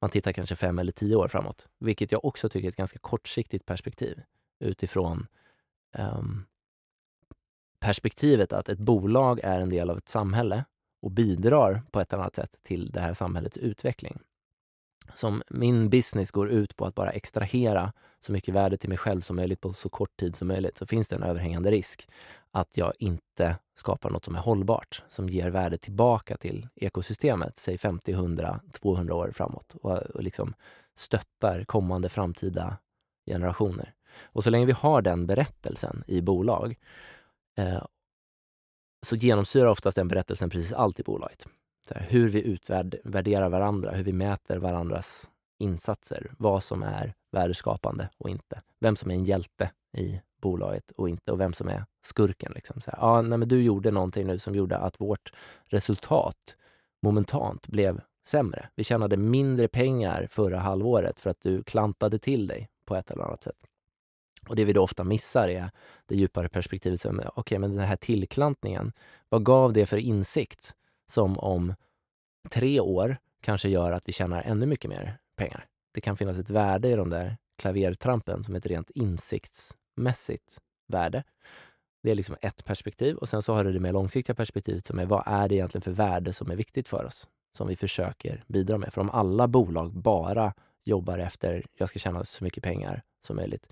man tittar kanske fem eller tio år framåt, vilket jag också tycker är ett ganska kortsiktigt perspektiv utifrån eh, perspektivet att ett bolag är en del av ett samhälle och bidrar på ett eller annat sätt till det här samhällets utveckling som min business går ut på att bara extrahera så mycket värde till mig själv som möjligt på så kort tid som möjligt, så finns det en överhängande risk att jag inte skapar något som är hållbart, som ger värde tillbaka till ekosystemet, säg 50, 100, 200 år framåt och, och liksom stöttar kommande framtida generationer. Och så länge vi har den berättelsen i bolag eh, så genomsyrar oftast den berättelsen precis allt i bolaget här, hur vi utvärderar varandra, hur vi mäter varandras insatser, vad som är värdeskapande och inte. Vem som är en hjälte i bolaget och inte och vem som är skurken. Liksom. Så här, ah, nej, men du gjorde någonting nu som gjorde att vårt resultat momentant blev sämre. Vi tjänade mindre pengar förra halvåret för att du klantade till dig på ett eller annat sätt. Och det vi då ofta missar är det djupare perspektivet. Okej, okay, men den här tillklantningen, vad gav det för insikt som om tre år kanske gör att vi tjänar ännu mycket mer pengar. Det kan finnas ett värde i de där klavertrampen som ett rent insiktsmässigt värde. Det är liksom ett perspektiv och sen så har du det mer långsiktiga perspektivet som är vad är det egentligen för värde som är viktigt för oss? Som vi försöker bidra med. För om alla bolag bara jobbar efter jag ska tjäna så mycket pengar som möjligt,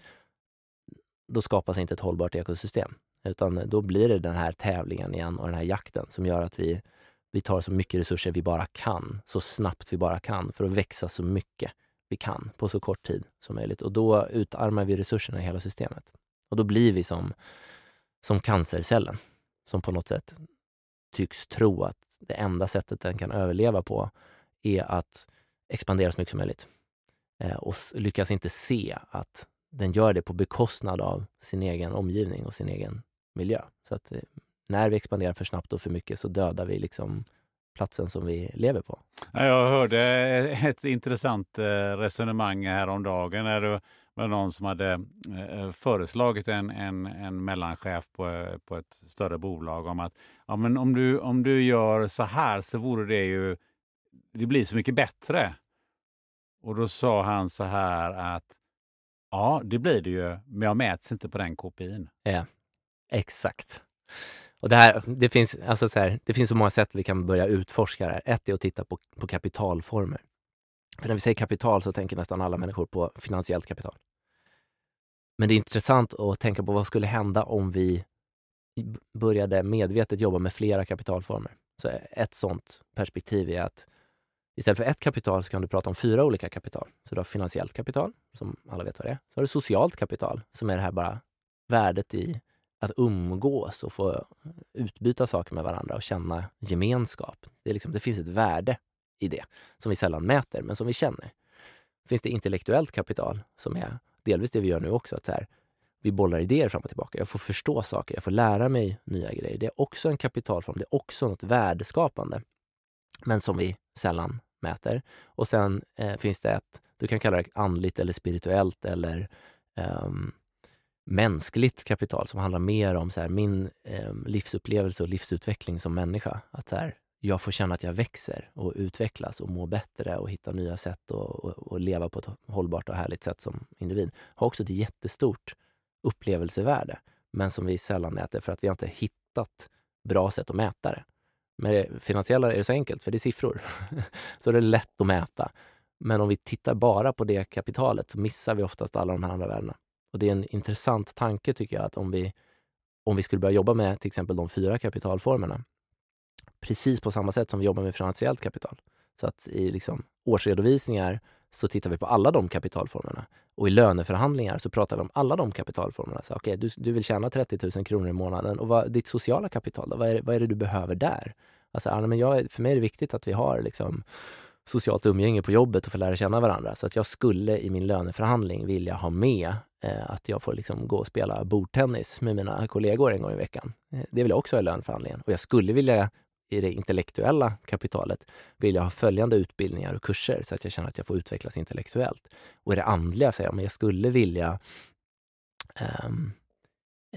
då skapas inte ett hållbart ekosystem. Utan då blir det den här tävlingen igen och den här jakten som gör att vi vi tar så mycket resurser vi bara kan, så snabbt vi bara kan, för att växa så mycket vi kan på så kort tid som möjligt. Och då utarmar vi resurserna i hela systemet. Och då blir vi som, som cancercellen, som på något sätt tycks tro att det enda sättet den kan överleva på är att expandera så mycket som möjligt. Eh, och lyckas inte se att den gör det på bekostnad av sin egen omgivning och sin egen miljö. Så att eh, när vi expanderar för snabbt och för mycket så dödar vi liksom platsen som vi lever på. Jag hörde ett intressant eh, resonemang häromdagen när det var någon som hade eh, föreslagit en, en, en mellanchef på, på ett större bolag om att ja, men om, du, om du gör så här så vore det ju, det blir så mycket bättre. Och då sa han så här att ja, det blir det ju, men jag mäts inte på den KPIn. Ja, exakt. Och det, här, det, finns, alltså så här, det finns så många sätt vi kan börja utforska det här. Ett är att titta på, på kapitalformer. För när vi säger kapital så tänker nästan alla människor på finansiellt kapital. Men det är intressant att tänka på vad skulle hända om vi började medvetet jobba med flera kapitalformer. Så ett sånt perspektiv är att istället för ett kapital så kan du prata om fyra olika kapital. Så du har finansiellt kapital, som alla vet vad det är. Så har du socialt kapital, som är det här bara värdet i att umgås och få utbyta saker med varandra och känna gemenskap. Det, är liksom, det finns ett värde i det som vi sällan mäter, men som vi känner. Finns det intellektuellt kapital, som är delvis det vi gör nu också, att så här, vi bollar idéer fram och tillbaka. Jag får förstå saker, jag får lära mig nya grejer. Det är också en kapitalform, det är också något värdeskapande, men som vi sällan mäter. Och sen eh, finns det ett, du kan kalla det andligt eller spirituellt eller um, mänskligt kapital som handlar mer om så här, min eh, livsupplevelse och livsutveckling som människa. Att så här, jag får känna att jag växer och utvecklas och mår bättre och hittar nya sätt att leva på ett hållbart och härligt sätt som individ. Har också ett jättestort upplevelsevärde, men som vi sällan mäter för att vi har inte hittat bra sätt att mäta det. Med det finansiella är det så enkelt, för det är siffror. <laughs> så det är lätt att mäta. Men om vi tittar bara på det kapitalet så missar vi oftast alla de här andra värdena. Och det är en intressant tanke tycker jag, att om vi, om vi skulle börja jobba med till exempel de fyra kapitalformerna, precis på samma sätt som vi jobbar med finansiellt kapital. Så att i liksom årsredovisningar så tittar vi på alla de kapitalformerna. Och i löneförhandlingar så pratar vi om alla de kapitalformerna. Så, okay, du, du vill tjäna 30 000 kronor i månaden och vad, ditt sociala kapital, då, vad, är, vad är det du behöver där? Alltså, men jag, för mig är det viktigt att vi har liksom, socialt umgänge på jobbet och få lära känna varandra. Så att jag skulle i min löneförhandling vilja ha med eh, att jag får liksom gå och spela bordtennis med mina kollegor en gång i veckan. Eh, det vill jag också ha i löneförhandlingen. Och jag skulle vilja i det intellektuella kapitalet vill jag ha följande utbildningar och kurser så att jag känner att jag får utvecklas intellektuellt. Och i det andliga säger jag, men jag skulle vilja um,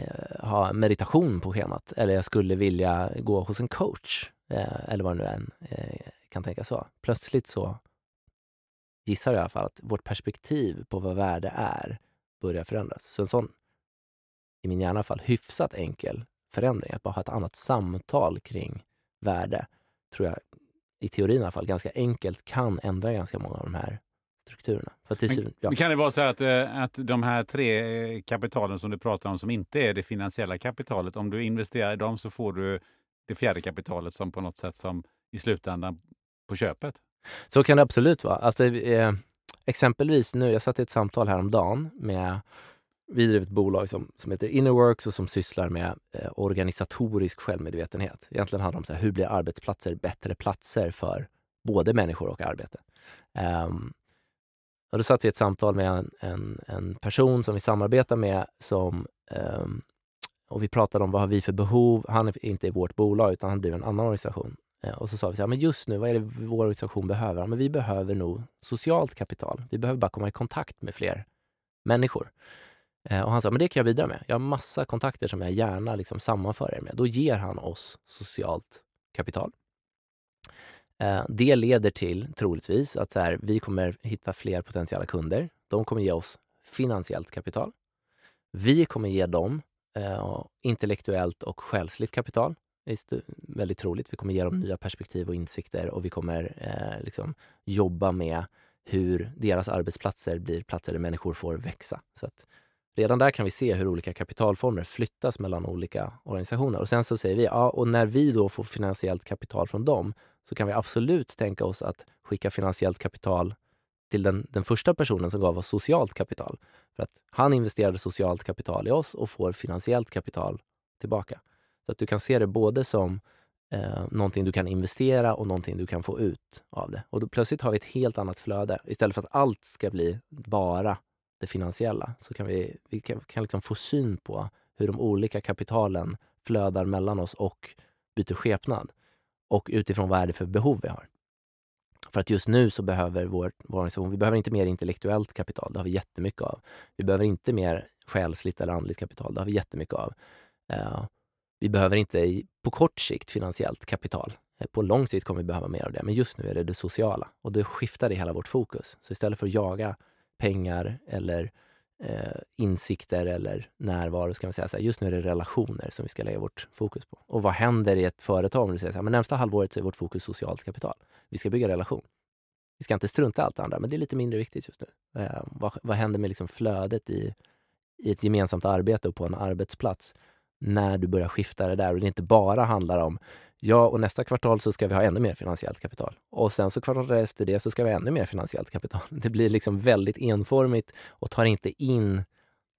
uh, ha meditation på schemat eller jag skulle vilja gå hos en coach uh, eller vad det nu än uh, kan tänka så. Plötsligt så gissar jag i alla fall att vårt perspektiv på vad värde är börjar förändras. Så en sån, i min hjärna fall, hyfsat enkel förändring, att bara ha ett annat samtal kring värde, tror jag i teorin i alla fall ganska enkelt kan ändra ganska många av de här strukturerna. Men, ja. kan det vara så att, eh, att de här tre eh, kapitalen som du pratar om som inte är det finansiella kapitalet, om du investerar i dem så får du det fjärde kapitalet som på något sätt som i slutändan på köpet? Så kan det absolut vara. Alltså, eh, exempelvis nu, jag satt i ett samtal häromdagen med vi driver ett bolag som, som heter Innerworks och som sysslar med eh, organisatorisk självmedvetenhet. Egentligen handlar det om så här, hur blir arbetsplatser bättre platser för både människor och arbete. Um, och då satt vi i ett samtal med en, en, en, person som vi samarbetar med som, um, och vi pratade om vad har vi för behov. Han är inte i vårt bolag utan han driver en annan organisation. Eh, och så sa vi så här, men just nu, vad är det vår organisation behöver? Men vi behöver nog socialt kapital. Vi behöver bara komma i kontakt med fler människor. Eh, och han sa, men det kan jag bidra med. Jag har massa kontakter som jag gärna liksom sammanför er med. Då ger han oss socialt kapital. Eh, det leder till, troligtvis, att så här, vi kommer hitta fler potentiella kunder. De kommer ge oss finansiellt kapital. Vi kommer ge dem eh, intellektuellt och själsligt kapital. Visst, eh, väldigt troligt. Vi kommer ge dem nya perspektiv och insikter och vi kommer eh, liksom jobba med hur deras arbetsplatser blir platser där människor får växa. Så att Redan där kan vi se hur olika kapitalformer flyttas mellan olika organisationer. Och sen så säger vi, ja, och när vi då får finansiellt kapital från dem så kan vi absolut tänka oss att skicka finansiellt kapital till den, den första personen som gav oss socialt kapital. För att han investerade socialt kapital i oss och får finansiellt kapital tillbaka. Så att du kan se det både som eh, någonting du kan investera och någonting du kan få ut av det. Och då plötsligt har vi ett helt annat flöde. Istället för att allt ska bli bara det finansiella så kan vi, vi kan, kan liksom få syn på hur de olika kapitalen flödar mellan oss och byter skepnad. Och utifrån vad är det för behov vi har. För att just nu så behöver vår, vår organisation, vi behöver inte mer intellektuellt kapital, det har vi jättemycket av. Vi behöver inte mer själsligt eller andligt kapital, det har vi jättemycket av. Uh, vi behöver inte på kort sikt finansiellt kapital. Eh, på lång sikt kommer vi behöva mer av det, men just nu är det det sociala. Och då skiftar det hela vårt fokus. Så istället för att jaga pengar eller eh, insikter eller närvaro, ska man säga så här, just nu är det relationer som vi ska lägga vårt fokus på. Och vad händer i ett företag om du säger så här, men närmsta halvåret så är vårt fokus socialt kapital. Vi ska bygga relation. Vi ska inte strunta i allt det andra, men det är lite mindre viktigt just nu. Eh, vad, vad händer med liksom flödet i, i ett gemensamt arbete och på en arbetsplats när du börjar skifta det där och det inte bara handlar om Ja, och nästa kvartal så ska vi ha ännu mer finansiellt kapital. Och sen så kvartalet efter det så ska vi ha ännu mer finansiellt kapital. <laughs> Det blir liksom väldigt enformigt och tar inte in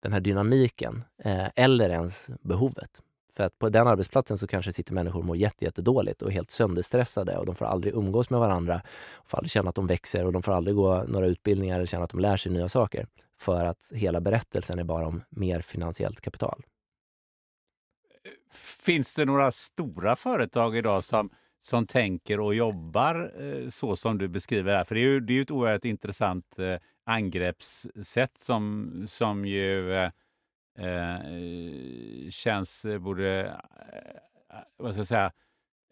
den här dynamiken eh, eller ens behovet. För att på den arbetsplatsen så kanske sitter människor och mår jättedåligt och är helt sönderstressade och de får aldrig umgås med varandra, får aldrig känna att de växer och de får aldrig gå några utbildningar eller känna att de lär sig nya saker. För att hela berättelsen är bara om mer finansiellt kapital. Finns det några stora företag idag som, som tänker och jobbar eh, så som du beskriver här? För det är ju, det är ju ett oerhört intressant eh, angreppssätt som, som ju eh, eh känns både, vad ska jag säga,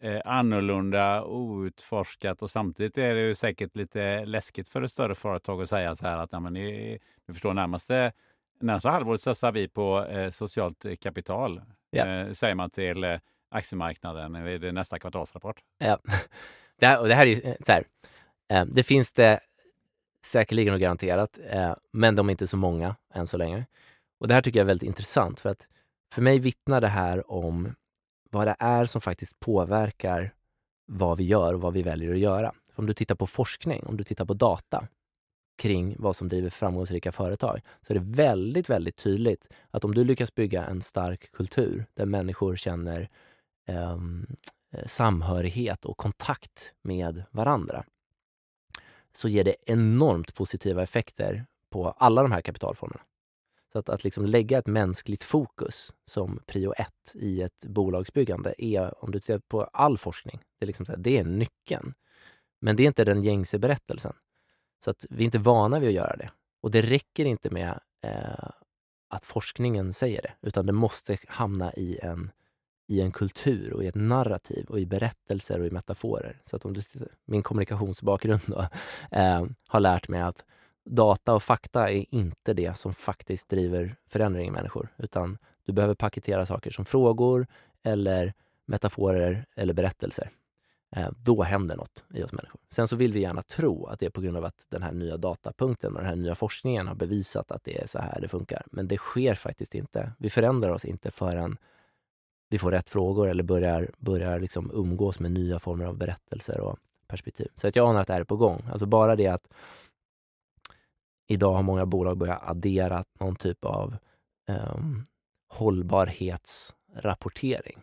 eh, annorlunda, outforskat och samtidigt är det ju säkert lite läskigt för ett större företag att säga så här att men ni, ni förstår närmaste, närmaste halvåret satsar vi på eh, socialt kapital, ja. eh, säger man till eh, aktiemarknaden vid nästa kvartalsrapport. Ja, <laughs> det här, och det här är ju eh, så här, det finns det säkerligen och garanterat, men de är inte så många än så länge. Och det här tycker jag är väldigt intressant för att för mig vittnar det här om vad det är som faktiskt påverkar vad vi gör och vad vi väljer att göra. Om du tittar på forskning, om du tittar på data kring vad som driver framgångsrika företag, så är det väldigt, väldigt tydligt att om du lyckas bygga en stark kultur där människor känner ehm, eh, samhörighet och kontakt med varandra, så ger det enormt positiva effekter på alla de här kapitalformerna. Så att, att liksom lägga ett mänskligt fokus som prio ett i ett bolagsbyggande är, om du tittar på all forskning, det är, liksom så här, det är nyckeln. Men det är inte den gängse berättelsen. Så att vi är inte vana vid att göra det. Och det räcker inte med eh, att forskningen säger det, utan det måste hamna i en, i en kultur och i ett narrativ och i berättelser och i metaforer. Så att om du, min kommunikationsbakgrund då, <laughs> eh, har lärt mig att data och fakta är inte det som faktiskt driver förändring i människor, utan du behöver paketera saker som frågor eller metaforer eller berättelser. Eh, då händer något i oss människor. Sen så vill vi gärna tro att det är på grund av att den här nya datapunkten och den här nya forskningen har bevisat att det är så här det funkar. Men det sker faktiskt inte. Vi förändrar oss inte förrän vi får rätt frågor eller börjar, börjar liksom umgås med nya former av berättelser och perspektiv. Så att jag anar att det här är på gång. Alltså bara det att Idag har många bolag börjat addera någon typ av um, hållbarhetsrapportering.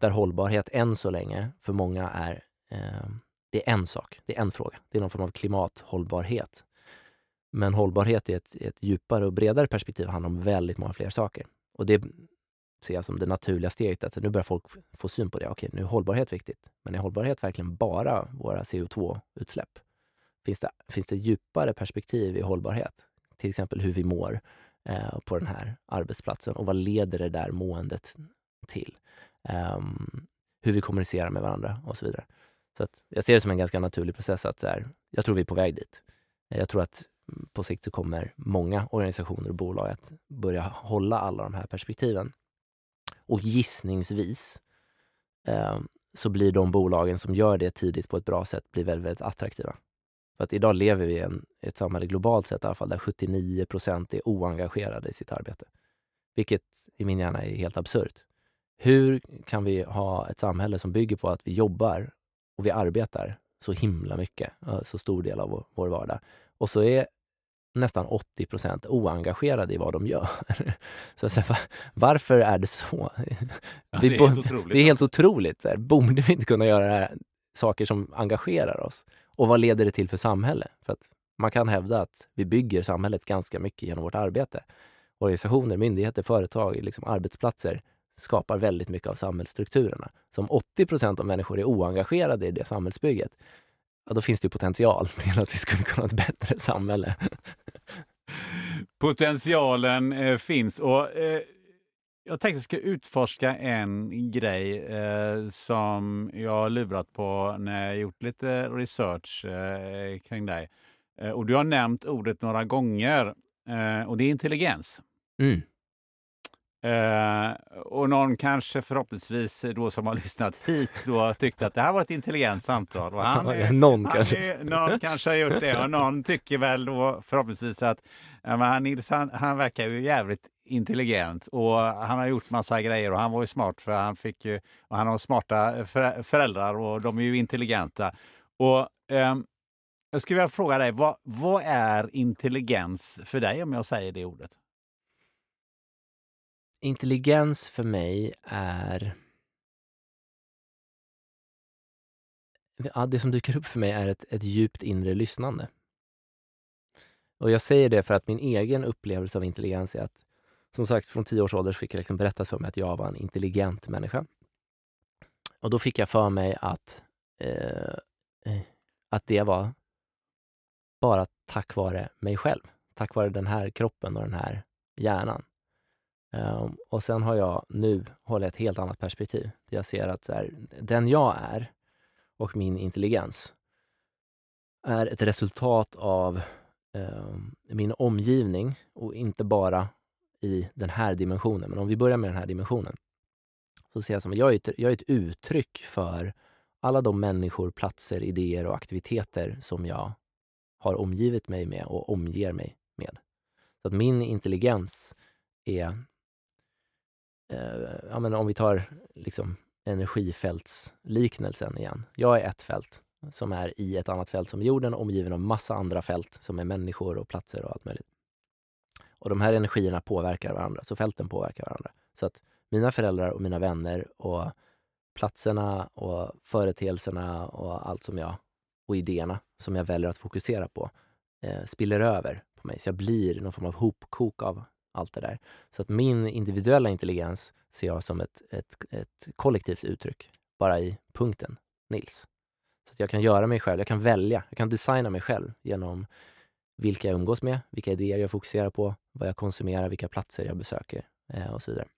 Där hållbarhet än så länge för många är, Eh, det är en sak, det är en fråga. Det är någon form av klimathållbarhet. Men hållbarhet i ett, ett djupare och bredare perspektiv handlar om väldigt många fler saker. Och det ser jag som det naturliga steget. Att nu börjar folk få syn på det. Okej, nu är hållbarhet viktigt. Men är hållbarhet verkligen bara våra CO2-utsläpp? finns det, finns det djupare perspektiv i hållbarhet. Till exempel hur vi mår eh, på den här arbetsplatsen och vad leder det där måendet till? Um, hur vi kommunicerar med varandra och så vidare. Så att jag ser det som en ganska naturlig process. att så här, Jag tror vi är på väg dit. Jag tror att på sikt så kommer många organisationer och bolag att börja hålla alla de här perspektiven. Och gissningsvis eh, så blir de bolagen som gör det tidigt på ett bra sätt blir väldigt, väldigt attraktiva. För att idag lever vi i en, ett samhälle globalt sett i alla fall där 79 procent är oengagerade i sitt arbete. Vilket i min hjärna är helt absurt. Hur kan vi ha ett samhälle som bygger på att vi jobbar och vi arbetar så himla mycket, så stor del av vår, vardag. Och så är nästan 80 procent oengagerade i vad de gör. <laughs> Så, så varför är det så? Ja, det, är helt otroligt. Det är helt otroligt. Så borde vi inte kunna göra saker som engagerar oss? Och vad leder det till för samhälle? För att man kan hävda att vi bygger samhället ganska mycket genom vårt arbete. Organisationer, myndigheter, företag, liksom arbetsplatser skapar väldigt mycket av samhällsstrukturerna. Så om 80 procent av människor är oengagerade i det samhällsbygget, ja, då finns det potential <laughs> till att vi skulle kunna ha ett bättre samhälle. Potentialen eh, finns. och eh, jag tänkte att jag ska utforska en grej eh, som jag har lurat på när jag gjort lite research eh, kring dig. Eh, och du har nämnt ordet några gånger eh, och det är intelligens. Mm. Uh, och någon kanske förhoppningsvis då som har lyssnat hit då tyckte att det här var ett intelligent samtal. Och han <laughs> är, någon, han kanske. Är, någon kanske har gjort det och någon tycker väl då förhoppningsvis att ja, han, han, han verkar ju jävligt intelligent och han har gjort massa grejer och han var ju smart för han fick ju, och han har smarta föräldrar och de är ju intelligenta. Och um, jag skulle vilja fråga dig, vad, vad är intelligens för dig om jag säger det ordet? Intelligens för mig är... Ja, det som dyker upp för mig är ett, ett djupt inre lyssnande. Och jag säger det för att min egen upplevelse av intelligens är att, som sagt, från tio års ålder fick jag liksom berättat för mig att jag var en intelligent människa. Och då fick jag för mig att eh, eh att det var bara tack vare mig själv. Tack vare den här kroppen och den här hjärnan. Um, och sen har jag nu håller ett helt annat perspektiv. Jag ser att så här, den jag är och min intelligens är ett resultat av um, min omgivning och inte bara i den här dimensionen. Men om vi börjar med den här dimensionen så ser jag som jag är ett, jag är ett uttryck för alla de människor, platser, idéer och aktiviteter som jag har omgivit mig med och omger mig med. Så att min intelligens är Eh, ja, men om vi tar liksom energifältsliknelsen igen. Jag är ett fält som är i ett annat fält som jorden, omgiven av massa andra fält som är människor och platser och allt möjligt. Och de här energierna påverkar varandra, så fälten påverkar varandra. Så att mina föräldrar och mina vänner och platserna och företeelserna och allt som jag och idéerna som jag väljer att fokusera på eh, spiller över på mig. Så jag blir någon form av hopkok av allt det där. Så att min individuella intelligens ser jag som ett, ett, ett kollektivt uttryck, bara i punkten Nils. Så att jag kan göra mig själv, jag kan välja, jag kan designa mig själv genom vilka jag umgås med, vilka idéer jag fokuserar på, vad jag konsumerar, vilka platser jag besöker eh, och så vidare.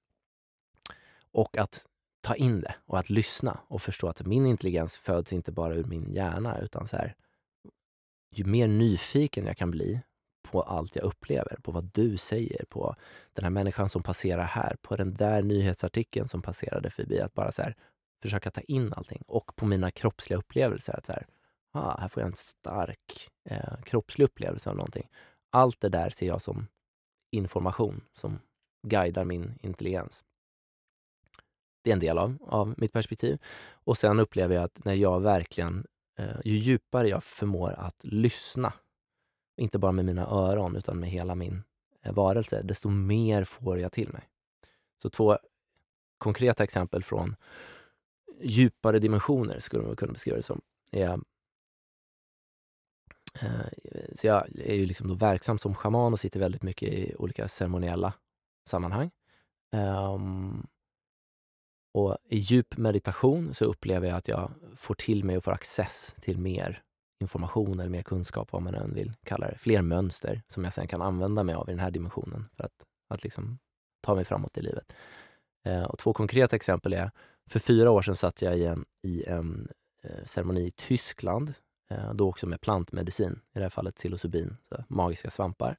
Och att ta in det och att lyssna och förstå att min intelligens föds inte bara ur min hjärna utan så här, ju mer nyfiken jag kan bli på allt jag upplever, på vad du säger, på den här människan som passerar här, på den där nyhetsartikeln som passerade förbi. Att bara så här, försöka ta in allting och på mina kroppsliga upplevelser. Att så här, ah, här får jag en stark eh, kroppslig upplevelse av någonting. Allt det där ser jag som information som guidar min intelligens. Det är en del av, av mitt perspektiv. Och sen upplever jag att när jag verkligen, eh, ju djupare jag förmår att lyssna inte bara med mina öron utan med hela min eh, varelse, desto mer får jag till mig. Så två konkreta exempel från djupare dimensioner skulle man kunna beskriva det som. Är, eh, så jag är ju liksom då verksam som schaman och sitter väldigt mycket i olika ceremoniella sammanhang. Um, och I djup meditation så upplever jag att jag får till mig och får access till mer information eller mer kunskap, vad man än vill kalla det. Fler mönster som jag sen kan använda mig av i den här dimensionen för att, att liksom ta mig framåt i livet. Eh, och två konkreta exempel är, för fyra år sedan satt jag i en, i en eh, ceremoni i Tyskland, eh, då också med plantmedicin, i det här fallet psilocybin, så magiska svampar,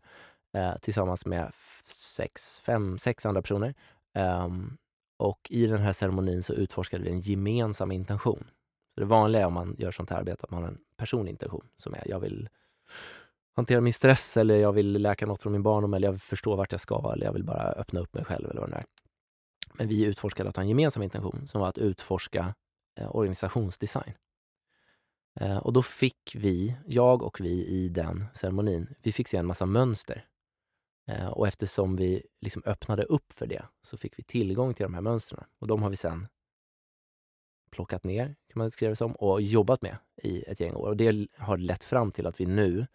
eh, tillsammans med sex, fem, sex andra personer. Ehm, och i den här ceremonin så utforskade vi en gemensam intention. Så det vanliga om man gör sånt här arbete att man har en personlig intention som är jag vill hantera min stress eller jag vill läka något från min barndom eller jag vill förstå vart jag ska eller jag vill bara öppna upp mig själv eller vad det är. Men vi utforskade att ha en gemensam intention som var att utforska eh, organisationsdesign. Eh, och då fick vi, jag och vi i den ceremonin, vi fick se en massa mönster. Eh, och eftersom vi liksom öppnade upp för det så fick vi tillgång till de här mönstren. Och de har vi sen plockat ner, kan man skriva det som, och jobbat med i ett gäng år. Och det har lett fram till att vi nu,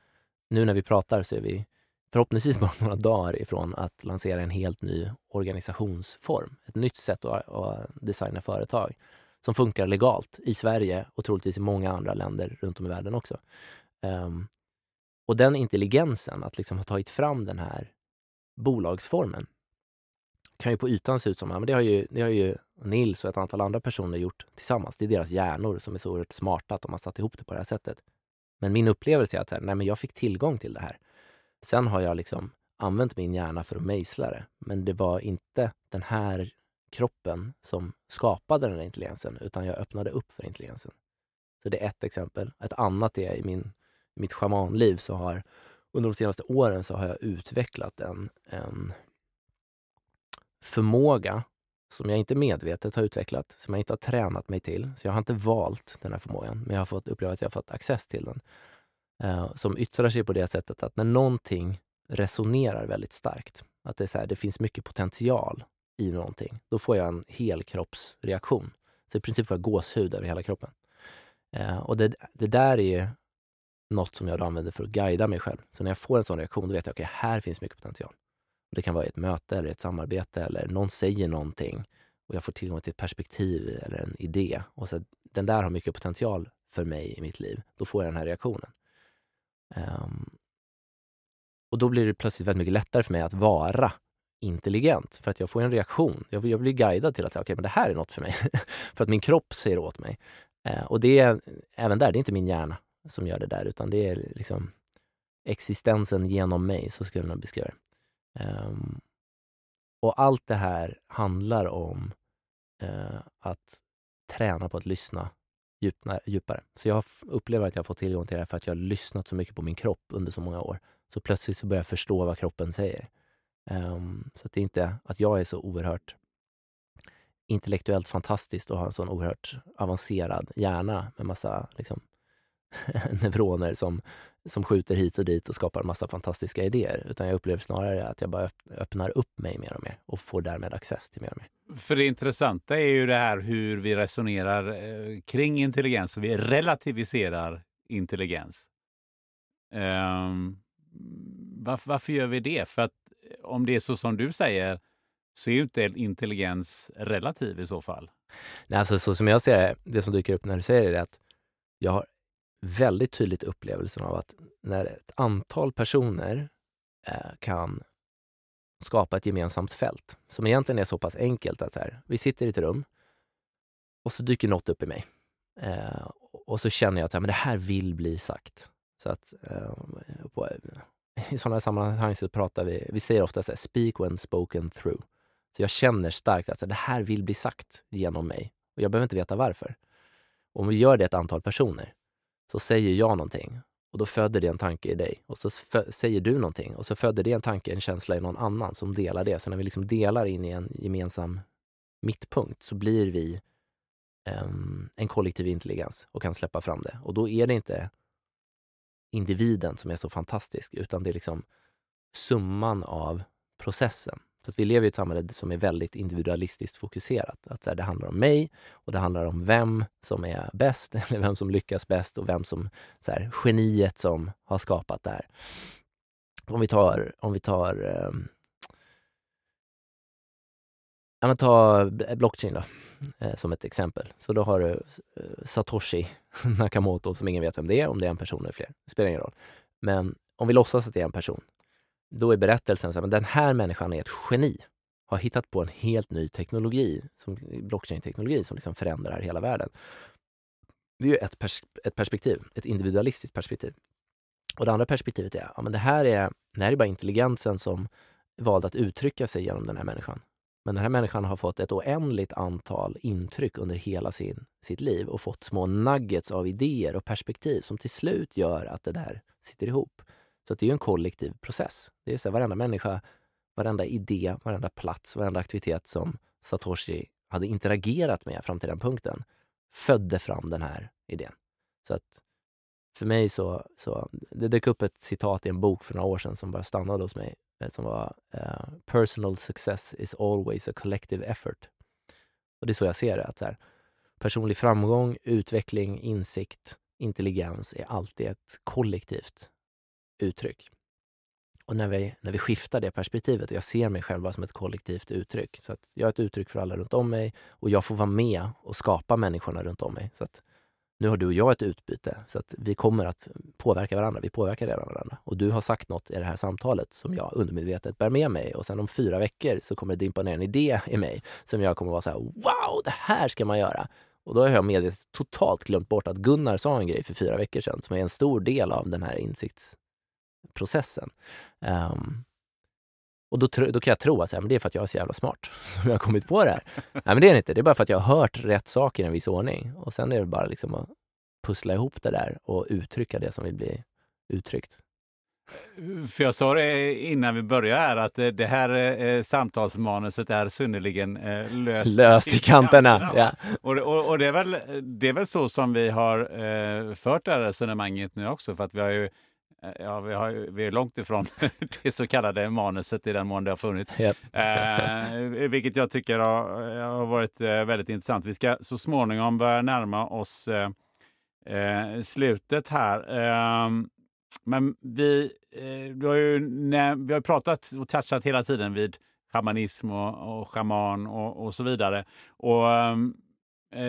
nu när vi pratar så är vi förhoppningsvis bara <laughs> några dagar ifrån att lansera en helt ny organisationsform. Ett nytt sätt att, att designa företag som funkar legalt i Sverige och troligtvis i många andra länder runt om i världen också. Um, och den intelligensen, att liksom ha tagit fram den här bolagsformen, kan ju på ytan se ut som, ja, men det har ju, det har ju Nils och ett antal andra personer gjort tillsammans. Det är deras hjärnor som är så oerhört smarta att de har satt ihop det på det här sättet. Men min upplevelse är att här, nej, men jag fick tillgång till det här. Sen har jag liksom använt min hjärna för att mejsla det. Men det var inte den här kroppen som skapade den här intelligensen, utan jag öppnade upp för intelligensen. Så det är ett exempel. Ett annat är i, min, mitt schamanliv så har under de senaste åren så har jag utvecklat en, en förmåga som jag inte medvetet har utvecklat, som jag inte har tränat mig till. Så jag har inte valt den här förmågan, men jag har fått uppleva att jag har fått access till den. Eh, som yttrar sig på det sättet att när någonting resonerar väldigt starkt, att det, är så här, det finns mycket potential i någonting, då får jag en helkroppsreaktion. Så i princip får jag gåshud över hela kroppen. Eh, och det, det där är ju något som jag använder för att guida mig själv. Så när jag får en sån reaktion, då vet jag att okay, här finns mycket potential. Det kan vara i ett möte eller ett samarbete eller någon säger någonting och jag får tillgång till ett perspektiv eller en idé. Och så Den där har mycket potential för mig i mitt liv, då får jag den här reaktionen. Um, och då blir det plötsligt väldigt mycket lättare för mig att vara intelligent, för att jag får en reaktion. Jag, jag blir guidad till att säga, okay, men det här är något för mig. <laughs> för att min kropp säger åt mig. Uh, och det är, även där, det är inte min hjärna som gör det där, utan det är liksom existensen genom mig, så skulle jag beskriva det. Um, och allt det här handlar om uh, att träna på att lyssna djupare. Så jag upplever att jag har fått tillgång till det här för att jag har lyssnat så mycket på min kropp under så många år. Så plötsligt så börjar jag förstå vad kroppen säger. Um, så det är inte att jag är så oerhört intellektuellt fantastiskt och har en sån oerhört avancerad hjärna med massa liksom, <laughs> neuroner som, som skjuter hit och dit och skapar massa fantastiska idéer. Utan jag upplever snarare att jag bara öppnar upp mig mer och mer och får därmed access till mer och mer. För det intressanta är ju det här hur vi resonerar eh, kring intelligens och vi relativiserar intelligens. Um, varför, varför gör vi det? För att om det är så som du säger så är ju inte intelligens relativ i så fall. Nej, alltså så som jag ser det, det som dyker upp när du säger det är att jag har väldigt tydligt upplevelsen av att när ett antal personer eh, kan skapa ett gemensamt fält, som egentligen är så pass enkelt att så här, vi sitter i ett rum och så dyker något upp i mig. Eh, och så känner jag att så här, men det här vill bli sagt. Så att eh, på, eh, <laughs> i sådana sammanhang så pratar vi, vi säger ofta så här, speak when spoken through. Så jag känner starkt att så här, det här vill bli sagt genom mig och jag behöver inte veta varför. Om vi gör det ett antal personer så säger jag någonting och då föder det en tanke i dig. Och så säger du någonting och så föder det en tanke, en känsla i någon annan som delar det. Så när vi liksom delar in i en gemensam mittpunkt så blir vi um, en kollektiv intelligens och kan släppa fram det. Och då är det inte individen som är så fantastisk, utan det är liksom summan av processen. Att vi lever i ett samhälle som är väldigt individualistiskt fokuserat. Att så här, det handlar om mig och det handlar om vem som är bäst, <laughs> eller vem som lyckas bäst och vem som, så här, geniet som har skapat det här. Om vi tar, om vi tar eh, Ja, men ta blockchain då, eh, som ett exempel. Så då har du eh, Satoshi <laughs> Nakamoto, som ingen vet vem det är, om det är en person eller fler. Det spelar ingen roll. Men om vi låtsas att det är en person, då är berättelsen så här, men den här människan är ett geni. Har hittat på en helt ny teknologi, som blockchain-teknologi, som liksom förändrar hela världen. Det är ju ett, pers ett perspektiv, ett individualistiskt perspektiv. Och det andra perspektivet är, ja, men det här är, det här är bara intelligensen som valde att uttrycka sig genom den här människan. Men den här människan har fått ett oändligt antal intryck under hela sin, sitt liv och fått små nuggets av idéer och perspektiv som till slut gör att det där sitter ihop. Så det är en kollektiv process. Det är så här, varenda människa, varenda idé, varenda plats, varenda aktivitet som Satoshi hade interagerat med fram till den punkten födde fram den här idén. Så att för mig så, så det dök upp ett citat i en bok för några år sedan som bara stannade hos mig eh, som var uh, “Personal success is always a collective effort”. Och det är så jag ser det. Att så här, personlig framgång, utveckling, insikt, intelligens är alltid ett kollektivt uttryck. Och när vi, när vi skiftar det perspektivet och jag ser mig själv som ett kollektivt uttryck. Så att jag är ett uttryck för alla runt om mig och jag får vara med och skapa människorna runt om mig. Så att nu har du och jag ett utbyte så att vi kommer att påverka varandra. Vi påverkar redan varandra. Och du har sagt något i det här samtalet som jag undermedvetet bär med mig och sen om fyra veckor så kommer det dimpa ner en idé i mig som jag kommer vara så här, wow, det här ska man göra. Och då har jag medvetet totalt glömt bort att Gunnar sa en grej för fyra veckor sedan som är en stor del av den här insikts insiktsprocessen. Um, och då, då kan jag tro att men det är för att jag är så jävla smart <laughs> som jag har kommit på det här. Nej, men det är det inte. Det är bara för att jag har hört rätt saker i en viss ordning. Och sen är det bara liksom att pussla ihop det där och uttrycka det som vill bli uttryckt. För jag sa det innan vi började här att det här eh, samtalsmanuset är synnerligen eh, löst, löst i kanterna. Ja. Och, och, och, det, är väl, det är väl så som vi har eh, fört det här resonemanget nu också. För att vi har ju Eh, ja, vi, har, vi är långt ifrån <laughs> det så kallade manuset i den mån det har funnits. Yep. eh, <laughs> vilket jag tycker har, har varit eh, väldigt intressant. Vi ska så småningom börja närma oss eh, eh slutet här. Ehm, men vi, eh, vi, har ju, vi har pratat och touchat hela tiden vid shamanism och, och shaman och, och så vidare. Och, ehm, eh,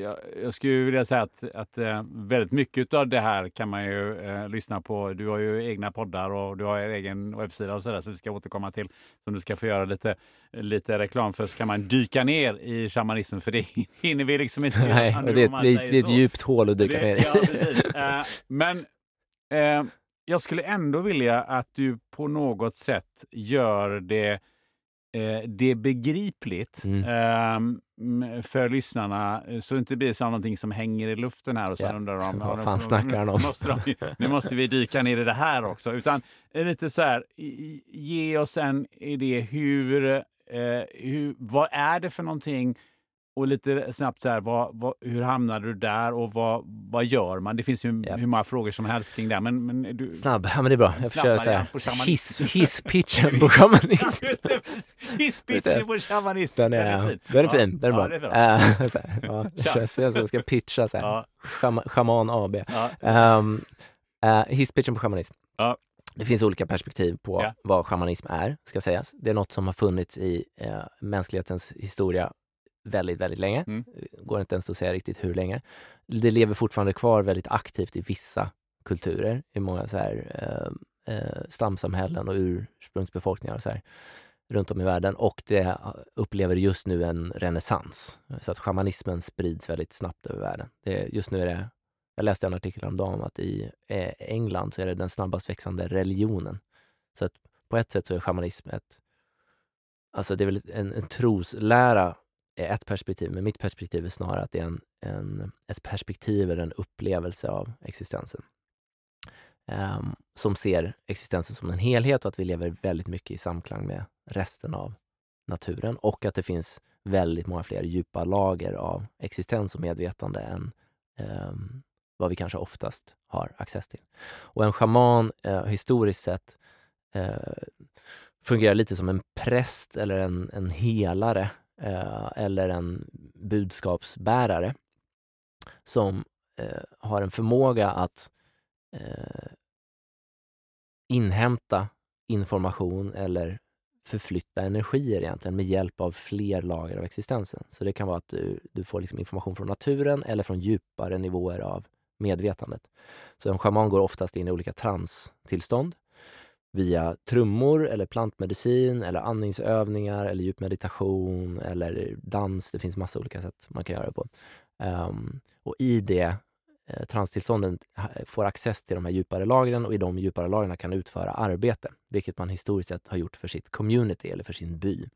jag, jag skulle vilja säga att, att eh, väldigt mycket av det här kan man ju eh, lyssna på. Du har ju egna poddar och du har er egen webbsida och sådär, så det ska återkomma till. Som du ska få göra lite, lite reklam för, så kan man dyka ner i shamanismen, för det <laughs> hinner vi liksom inte. Nej, det, det, det är ett djupt hål att dyka Det- ner i. Ja, precis. <laughs> Eh, men eh, jag skulle ändå vilja att du på något sätt gör det, eh, det begripligt Mm. ehm, för lyssnarna eh, så det inte blir som någonting som hänger i luften här och sen Ja. undrar de <laughs> Vad fan nu- snackar han om? <laughs> Måste, de, nu måste vi dyka ner i det här också. Utan är lite så här, ge oss en idé hur, eh, hur, vad är det för någonting och lite snabbt så här, vad, vad, hur hamnade du där och vad, vad gör man? Det finns ju Ja. hur många frågor som helst kring det. Men, men du, Snabb, ja men det är bra. Jag på <laughs> shamanism. hiss, hisspitchen på shamanism. Hisspitchen på shamanism. Den är, den är fin, den är bra. Är. Eh, <laughs> ja, <laughs> det jag ska pitcha så här. Ja, Shama- Shaman AB. ja. Um, uh, hisspitchen på shamanism. Ja. Det finns olika perspektiv på Ja. vad shamanism är, ska sägas. Det är något som har funnits i uh, mänsklighetens historia väldigt, väldigt länge. Mm. Går inte ens att säga riktigt hur länge. Det lever fortfarande kvar väldigt aktivt i vissa kulturer, i många så här, eh, eh, stamsamhällen och ursprungsbefolkningar och så här, runt om i världen. Och det upplever just nu en renässans. Så att shamanismen sprids väldigt snabbt över världen. Det, just nu är det, jag läste en artikel om dagen att i eh, England så är det den snabbast växande religionen. Så att på ett sätt så är shamanism ett, alltså det är väl en, en troslära är ett perspektiv, men mitt perspektiv är snarare att det är en, en, ett perspektiv eller en upplevelse av existensen. Um, som ser existensen som en helhet och att vi lever väldigt mycket i samklang med resten av naturen och att det finns väldigt många fler djupa lager av existens och medvetande än um, vad vi kanske oftast har access till. Och en shaman, eh, historiskt sett, eh, fungerar lite som en präst eller en, en helare Eh, eller en budskapsbärare som eh, har en förmåga att eh, inhämta information eller förflytta energier egentligen med hjälp av fler lager av existensen. Så det kan vara att du, du får liksom information från naturen eller från djupare nivåer av medvetandet. Så en schaman går oftast in i olika transtillstånd via trummor eller plantmedicin eller andningsövningar eller djup meditation eller dans. Det finns massa olika sätt man kan göra det på. Um, och i det eh, transtillstånden får access till de här djupare lagren och i de djupare lagren kan utföra arbete, vilket man historiskt sett har gjort för sitt community eller för sin by.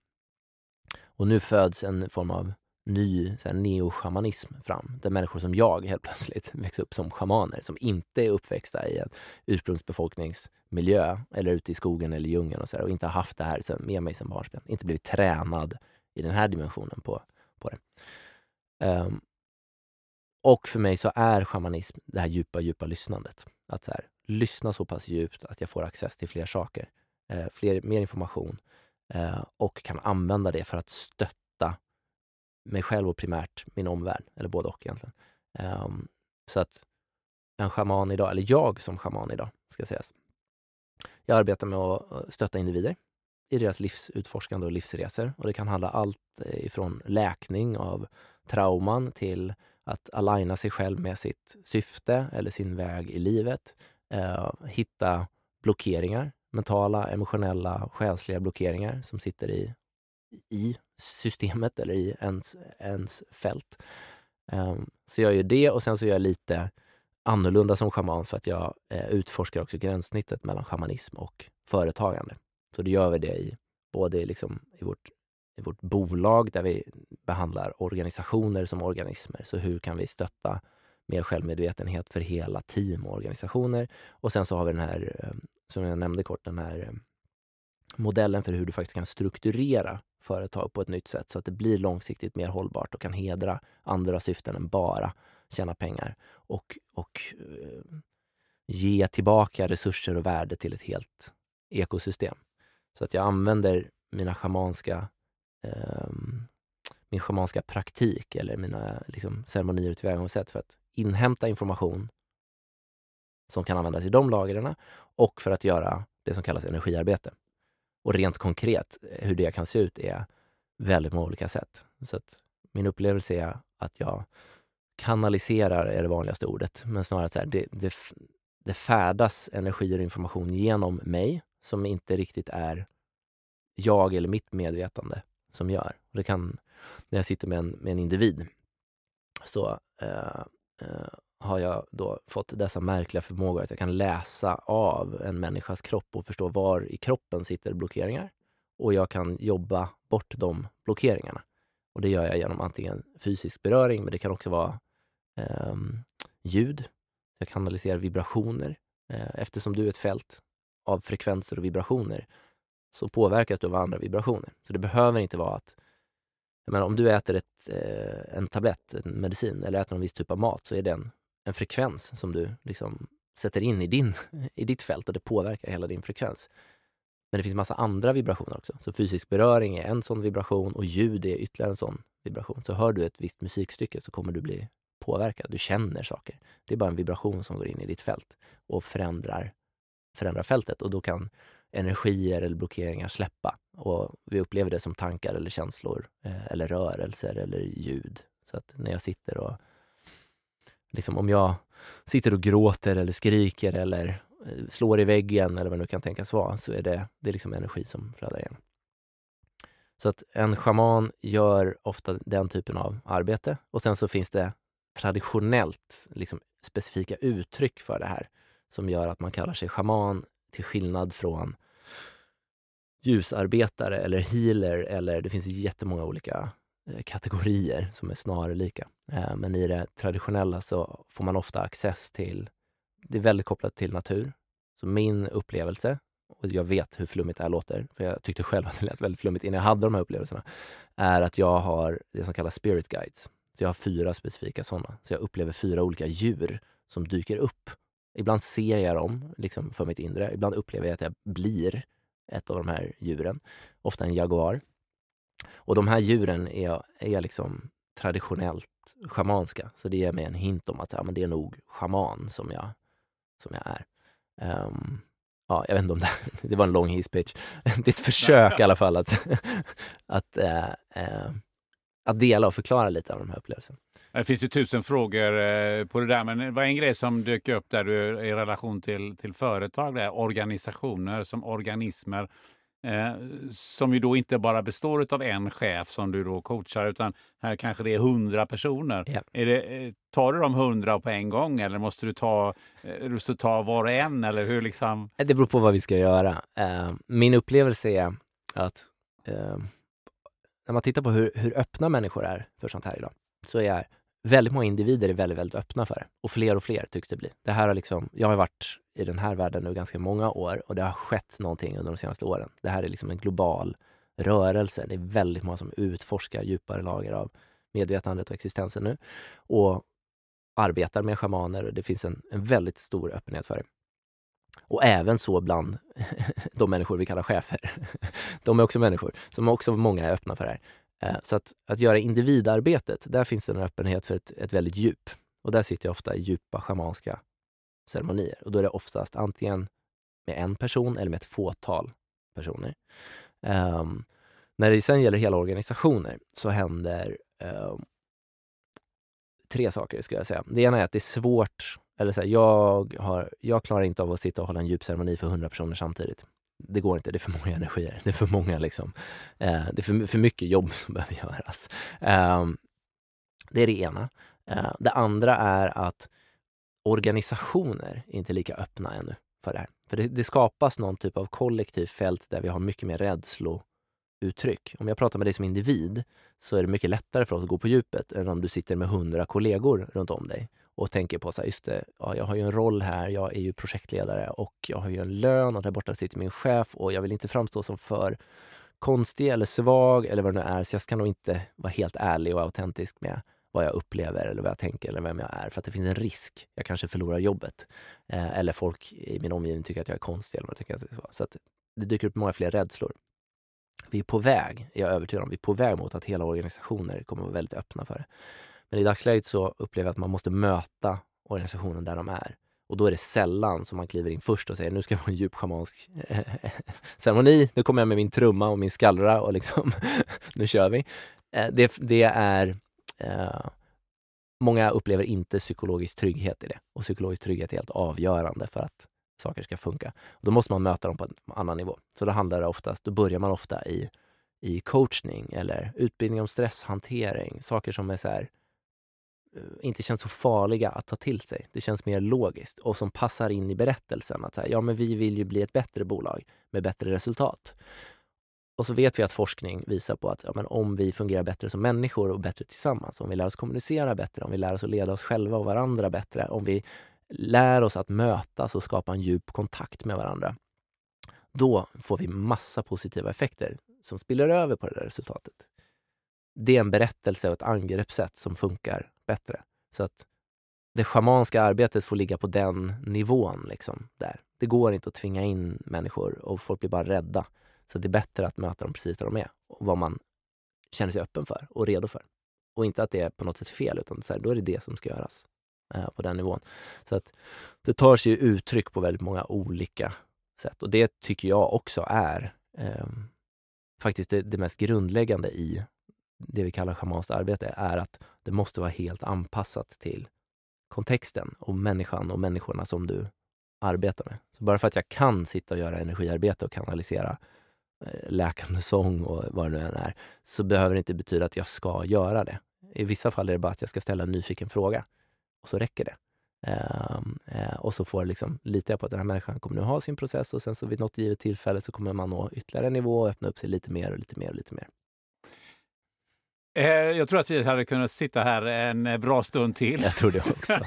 Och nu föds en form av ny neoschamanism fram, där människor som jag helt plötsligt <laughs> växer upp som schamaner som inte är uppväxta i en ursprungsbefolkningsmiljö eller ute i skogen eller djungeln och, så där, och inte har haft det här med mig som barnsben, inte blivit tränad i den här dimensionen på, på det. Um, och för mig så är shamanism det här djupa, djupa lyssnandet. Att så här, lyssna så pass djupt att jag får access till fler saker, eh, fler, mer information eh, och kan använda det för att stötta mig själv och primärt min omvärld, eller både och egentligen. Um, så att en schaman idag, eller jag som schaman idag, ska sägas. Jag arbetar med att eh, stötta individer i deras livsutforskande och livsresor. Och det kan handla allt eh, ifrån läkning av trauman till att aligna sig själv med sitt syfte eller sin väg i livet. Eh, hitta blockeringar, mentala, emotionella, själsliga blockeringar som sitter i, i systemet eller i ens, ens fält. Um, så jag gör det och sen så gör jag lite annorlunda som schaman för att jag eh, utforskar också gränssnittet mellan shamanism och företagande. Så då gör vi det i både i liksom, i vårt, i vårt bolag där vi behandlar organisationer som organismer. Så hur kan vi stötta mer självmedvetenhet för hela team och organisationer? Och sen så har vi den här, eh, som jag nämnde kort, den här eh, modellen för hur du faktiskt kan strukturera företag på ett nytt sätt så att det blir långsiktigt mer hållbart och kan hedra andra syften än bara tjäna pengar och, och eh, ge tillbaka resurser och värde till ett helt ekosystem. Så att jag använder mina schamanska, eh, min schamanska praktik eller mina liksom, ceremonier och tillvägagångssätt för att inhämta information som kan användas i de lagren och för att göra det som kallas energiarbete. Och rent konkret, eh, hur det kan se ut är väldigt många olika sätt. Så att min upplevelse är att jag kanaliserar är det vanligaste ordet, men snarare så här, det, det, det färdas energi och information genom mig som inte riktigt är jag eller mitt medvetande som gör. Och det kan, när jag sitter med en, med en individ så eh, eh, har jag då fått dessa märkliga förmågor att jag kan läsa av en människas kropp och förstå var i kroppen sitter blockeringar. Och jag kan jobba bort de blockeringarna. Och det gör jag genom antingen fysisk beröring, men det kan också vara eh, ljud. Jag kanaliserar vibrationer. Eh, eftersom du är ett fält av frekvenser och vibrationer så påverkas du av andra vibrationer. Så det behöver inte vara att jag menar, om du äter ett, eh, en tablett, en medicin, eller äter en viss typ av mat så är den en, frekvens som du liksom sätter in i, din, <laughs> i ditt fält och det påverkar hela din frekvens. Men det finns massa andra vibrationer också. Så fysisk beröring är en sån vibration och ljud är ytterligare en sån vibration. Så hör du ett visst musikstycke så kommer du bli påverkad. Du känner saker. Det är bara en vibration som går in i ditt fält och förändrar, förändrar fältet och då kan energier eller blockeringar släppa. Och vi upplever det som tankar eller känslor eh, eller rörelser eller ljud. Så att när jag sitter och liksom om jag sitter och gråter eller skriker eller eh, slår i väggen eller vad det nu kan tänkas vara, så är det, det är liksom energi som flödar igen. Så att en schaman gör ofta den typen av arbete och sen så finns det traditionellt liksom specifika uttryck för det här som gör att man kallar sig schaman till skillnad från ljusarbetare eller healer eller det finns jättemånga olika Eh, kategorier som är snarlika. Eh, men i det traditionella så får man ofta access till, det är väldigt kopplat till natur. Så min upplevelse, och jag vet hur flummigt det här låter, för jag tyckte själv <laughs> att det lät väldigt flummigt innan jag hade de här upplevelserna, är att jag har det som kallas spirit guides. Så jag har fyra specifika sådana. Så jag upplever fyra olika djur som dyker upp. Ibland ser jag dem liksom för mitt inre. Ibland upplever jag att jag blir ett av de här djuren. Ofta en jaguar. Och de här djuren är, är liksom traditionellt schamanska. Så det ger mig en hint om att ja, men det är nog schaman som jag, som jag är. Um, ja, jag vet inte om det, <laughs> det var en lång hisspitch. <laughs> Det är ett försök i alla fall att, <laughs> att äh, äh, att dela och förklara lite av de här upplevelserna. Det finns ju tusen frågor eh, på det där, men det var en grej som dök upp där du, i relation till, till företag, där, organisationer som organismer. Eh, som ju då inte bara består av en chef som du då coachar, utan här kanske det är hundra personer. Ja. Är det, eh, tar du de hundra på en gång eller måste du ta, eh, måste ta var och en? Eller hur liksom? Det beror på vad vi ska göra. Eh, min upplevelse är att när man tittar på hur, hur öppna människor är för sånt här idag, så är väldigt många individer är väldigt, väldigt öppna för det. Och fler och fler tycks det bli. Det här har liksom, jag har varit i den här världen nu ganska många år och det har skett någonting under de senaste åren. Det här är liksom en global rörelse. Det är väldigt många som utforskar djupare lager av medvetandet och existensen nu och arbetar med schamaner. Det finns en, en väldigt stor öppenhet för det. Och även så bland <laughs> de människor vi kallar chefer. De är också människor, som också många är öppna för det här. Eh, så att, att göra individarbetet, där finns det en öppenhet för ett, ett väldigt djup. Och där sitter jag ofta i djupa schamanska ceremonier. Och då är det oftast antingen med en person eller med ett fåtal personer. Um, när det sen gäller hela organisationer så händer um, tre saker, skulle jag säga. Det ena är att det är svårt eller så här, jag, har, jag klarar inte av att sitta och hålla en djup ceremoni för hundra personer samtidigt. Det går inte, det är för många energier. Det är för många liksom. Eh, det är för, för mycket jobb <laughs> som behöver göras. Eh, det är det ena. Eh, det andra är att organisationer är inte lika öppna ännu för det här. För det, det skapas någon typ av kollektivt fält där vi har mycket mer rädslouttryck. Om jag pratar med dig som individ så är det mycket lättare för oss att gå på djupet än om du sitter med hundra kollegor runt om dig och tänker på så här, just det, ja, jag har ju en roll här, jag är ju projektledare och jag har ju en lön och där borta sitter min chef och jag vill inte framstå som för konstig eller svag eller vad det nu är, så jag ska nog inte vara helt ärlig och autentisk med vad jag upplever eller vad jag tänker eller vem jag är. För att det finns en risk. Jag kanske förlorar jobbet. Eh, eller folk i min omgivning tycker att jag är konstig. Eller vad jag tycker att Så att det dyker upp många fler rädslor. Vi är på väg, jag är övertygad om, vi är på väg mot att hela organisationer kommer att vara väldigt öppna för det. Men i dagsläget så upplever jag att man måste möta organisationen där de är. Och då är det sällan som man kliver in först och säger nu ska jag få en djup schamansk <laughs> ceremoni. Nu kommer jag med min trumma och min skallra och liksom <laughs> nu kör vi. Eh, det, det är, eh, många upplever inte psykologisk trygghet i det. Och psykologisk trygghet är helt avgörande för att saker ska funka. Då måste man möta dem på en annan nivå. Så då handlar det oftast, då börjar man ofta i, i coachning eller utbildning om stresshantering. Saker som är så här, eh, Eh, inte känns så farliga att ta till sig. Det känns mer logiskt och som passar in i berättelsen. Att så ja, men vi vill ju bli ett bättre bolag med bättre resultat. Och så vet vi att forskning visar på att ja, men om vi fungerar bättre som människor och bättre tillsammans, om vi lär oss kommunicera bättre, om vi lär oss att leda oss själva och varandra bättre, om vi lär oss att mötas och skapa en djup kontakt med varandra, då får vi massa positiva effekter som spiller över på det där resultatet. Det är en berättelse och ett angreppssätt som funkar bättre. Så att det schamanska arbetet får ligga på den nivån. Liksom, där. Det går inte att tvinga in människor och folk blir bara rädda. Så det är bättre att möta dem precis där de är och vad man känner sig öppen för och redo för. Och inte att det är på något sätt fel, utan så här, då är det det som ska göras eh, på den nivån. Så att det tar sig uttryck på väldigt många olika sätt och det tycker jag också är eh, faktiskt det, det, mest grundläggande i det vi kallar schamanskt arbete, är att det måste vara helt anpassat till kontexten och människan och människorna som du arbetar med. Så bara för att jag kan sitta och göra energiarbete och kanalisera eh, läkande sång och vad det nu än är, så behöver det inte betyda att jag ska göra det. I vissa fall är det bara att jag ska ställa en nyfiken fråga och så räcker det. Um, uh, och så får liksom, litar jag på att den här människan kommer nu ha sin process och sen så vid något givet tillfälle så kommer man nå ytterligare en nivå och öppna upp sig lite mer och lite mer och lite mer. Eh, jag tror att vi hade kunnat sitta här en bra stund till. Jag tror det också.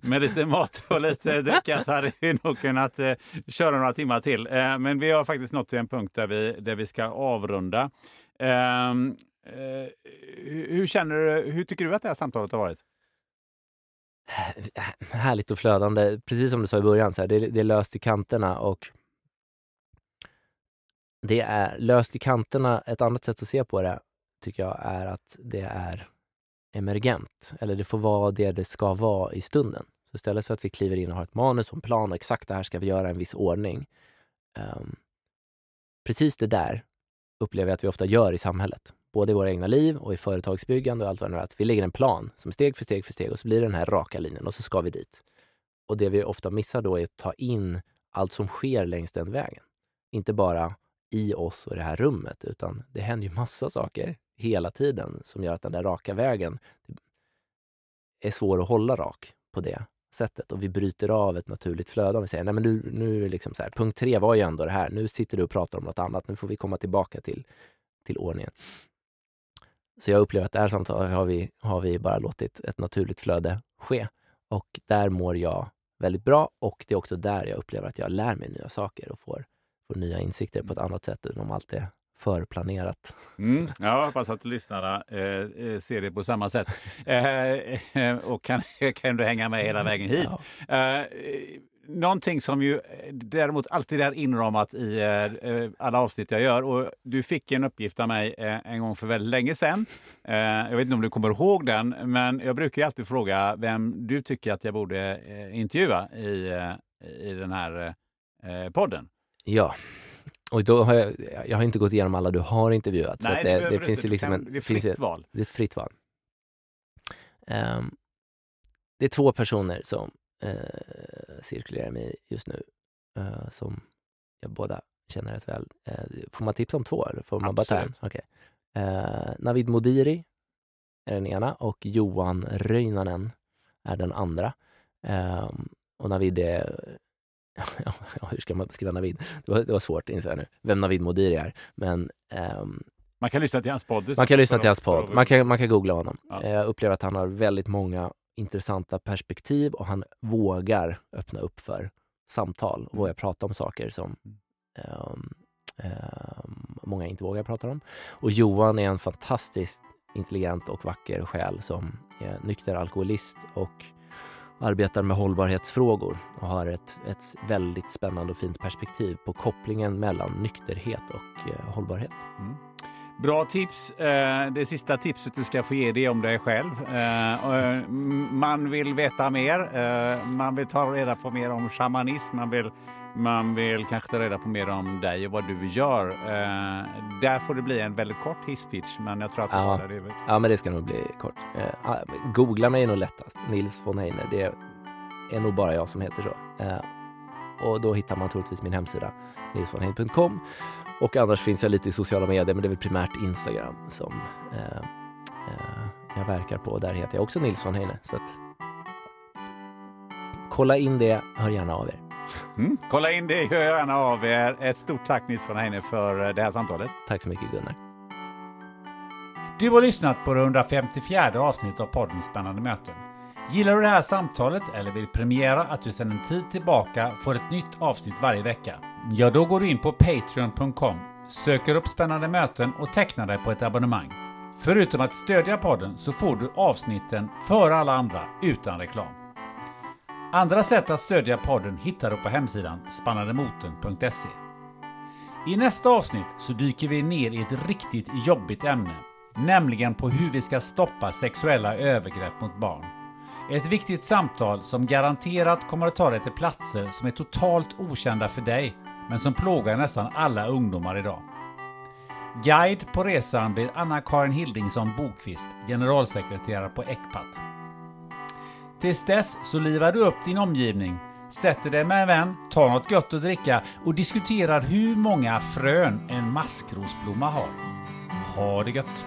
<laughs> Med lite mat och lite <laughs> dricka så hade vi nog kunnat eh, köra några timmar till. Eh, men vi har faktiskt nått till en punkt där vi, där vi ska avrunda. Ehm, hur, känner du, hur tycker du att det här samtalet har varit? Härligt och flödande. Precis som du sa i början, så här, det, det är löst i kanterna och det är löst i kanterna. Ett annat sätt att se på det tycker jag är att det är emergent. Eller det får vara det det ska vara i stunden. Så istället för att vi kliver in och har ett manus och en plan och exakt det här ska vi göra i en viss ordning. Um, precis det där upplever jag att vi ofta gör i samhället. Både i våra egna liv och i företagsbyggande och allt vad det är. Att vi lägger en plan som steg för steg för steg och så blir det den här raka linjen och så ska vi dit. Och det vi ofta missar då är att ta in allt som sker längs den vägen. Inte bara i oss och det här rummet, utan det händer ju massa saker hela tiden som gör att den där raka vägen typ, är svår att hålla rak på det sättet. Och vi bryter av ett naturligt flöde. Om vi säger, nej men nu, nu är det liksom så här, punkt tre var ju ändå det här. Nu sitter du och pratar om något annat. Nu får vi komma tillbaka till, till ordningen. Så jag upplever att det här samtalet har vi, har vi bara låtit ett naturligt flöde ske. Och där mår jag väldigt bra och det är också där jag upplever att jag lär mig nya saker och får, får nya insikter på ett annat sätt än om allt är förplanerat. Mm, jag hoppas att lyssnarna eh, eh ser det på samma sätt <laughs> eh, eh, och kan, <laughs> kan du hänga med hela vägen hit. Ja. Eh, någonting som ju däremot alltid är inramat i eh, alla avsnitt jag gör. Och du fick en uppgift av mig eh, en gång för väldigt länge sedan. Eh, jag vet inte om du kommer ihåg den, men jag brukar alltid fråga vem du tycker att jag borde intervjua i, i den här podden. Ja, och då har jag, jag har inte gått igenom alla du har intervjuat. Nej, så det, det, det finns ju liksom en, det är ett fritt val. Det är ett fritt val. Um, det är två personer som uh, cirkulerar mig just nu, uh, som jag båda känner rätt väl. Uh, får man tipsa om två? Eller får man Absolut. bara ta en? Okay. Navid Modiri är den ena och Johan Röinanen är den andra. Um, och Navid är <laughs> ja, hur ska man beskriva Navid? Det var, det var svårt, inser jag nu, vem Navid Modiri är. Men, um, man kan lyssna till hans podd. Man kan lyssna till hans podd. Man kan, man kan googla honom. Ja. Jag upplever att han har väldigt många intressanta perspektiv och han vågar öppna upp för samtal och vågar prata om saker som um, um, många inte vågar prata om. Och Johan är en fantastiskt intelligent och vacker själ som är nykter alkoholist och arbetar med hållbarhetsfrågor och har ett, ett väldigt spännande och fint perspektiv på kopplingen mellan nykterhet och eh, hållbarhet. Mm. Bra tips. Eh, det sista tipset du ska få ge dig om dig själv. Eh, eh, man vill veta mer. Man vill ta reda på mer om shamanism. Man vill man vill kanske ta reda på mer om dig och vad du gör. Eh, där får det bli en väldigt kort hisspitch, men jag tror att ja. det vet. Ja, men det ska nog bli kort. Eh, ah, googla mig är nog lättast. Nils von Heine. Det är nog bara jag som heter så. Eh, och då hittar man troligtvis min hemsida, nilsvonheine.com. Och annars finns jag lite i sociala medier, men det är väl primärt Instagram som eh, eh, jag verkar på. Där heter jag också Nils von Heine. Så att, kolla in det, hör gärna av er. Mm. Kolla in det, hör gärna av er. Ett stort tack Nils von Heine för eh, det här samtalet. Tack så mycket Gunnar. Du har lyssnat på det 154 avsnittet av podden Spännande möten. Gillar du det här samtalet eller vill premiera att du sedan en tid tillbaka får ett nytt avsnitt varje vecka? Ja, då går du in på Patreon.com, söker upp Spännande möten och tecknar dig på ett abonnemang. Förutom att stödja podden så får du avsnitten före alla andra utan reklam. Andra sätt att stödja podden hittar du på hemsidan spannademoten.se. I nästa avsnitt så dyker vi ner i ett riktigt jobbigt ämne, nämligen på hur vi ska stoppa sexuella övergrepp mot barn. Ett viktigt samtal som garanterat kommer att ta dig till platser som är totalt okända för dig, men som plågar nästan alla ungdomar idag. Guide på resan blir Anna-Karin Hildingsson Bokvist, generalsekreterare på ECPAT. Tills dess så livar du upp din omgivning, sätter dig med en vän, tar något gott att dricka och diskuterar hur många frön en maskrosblomma har. Ha det gött!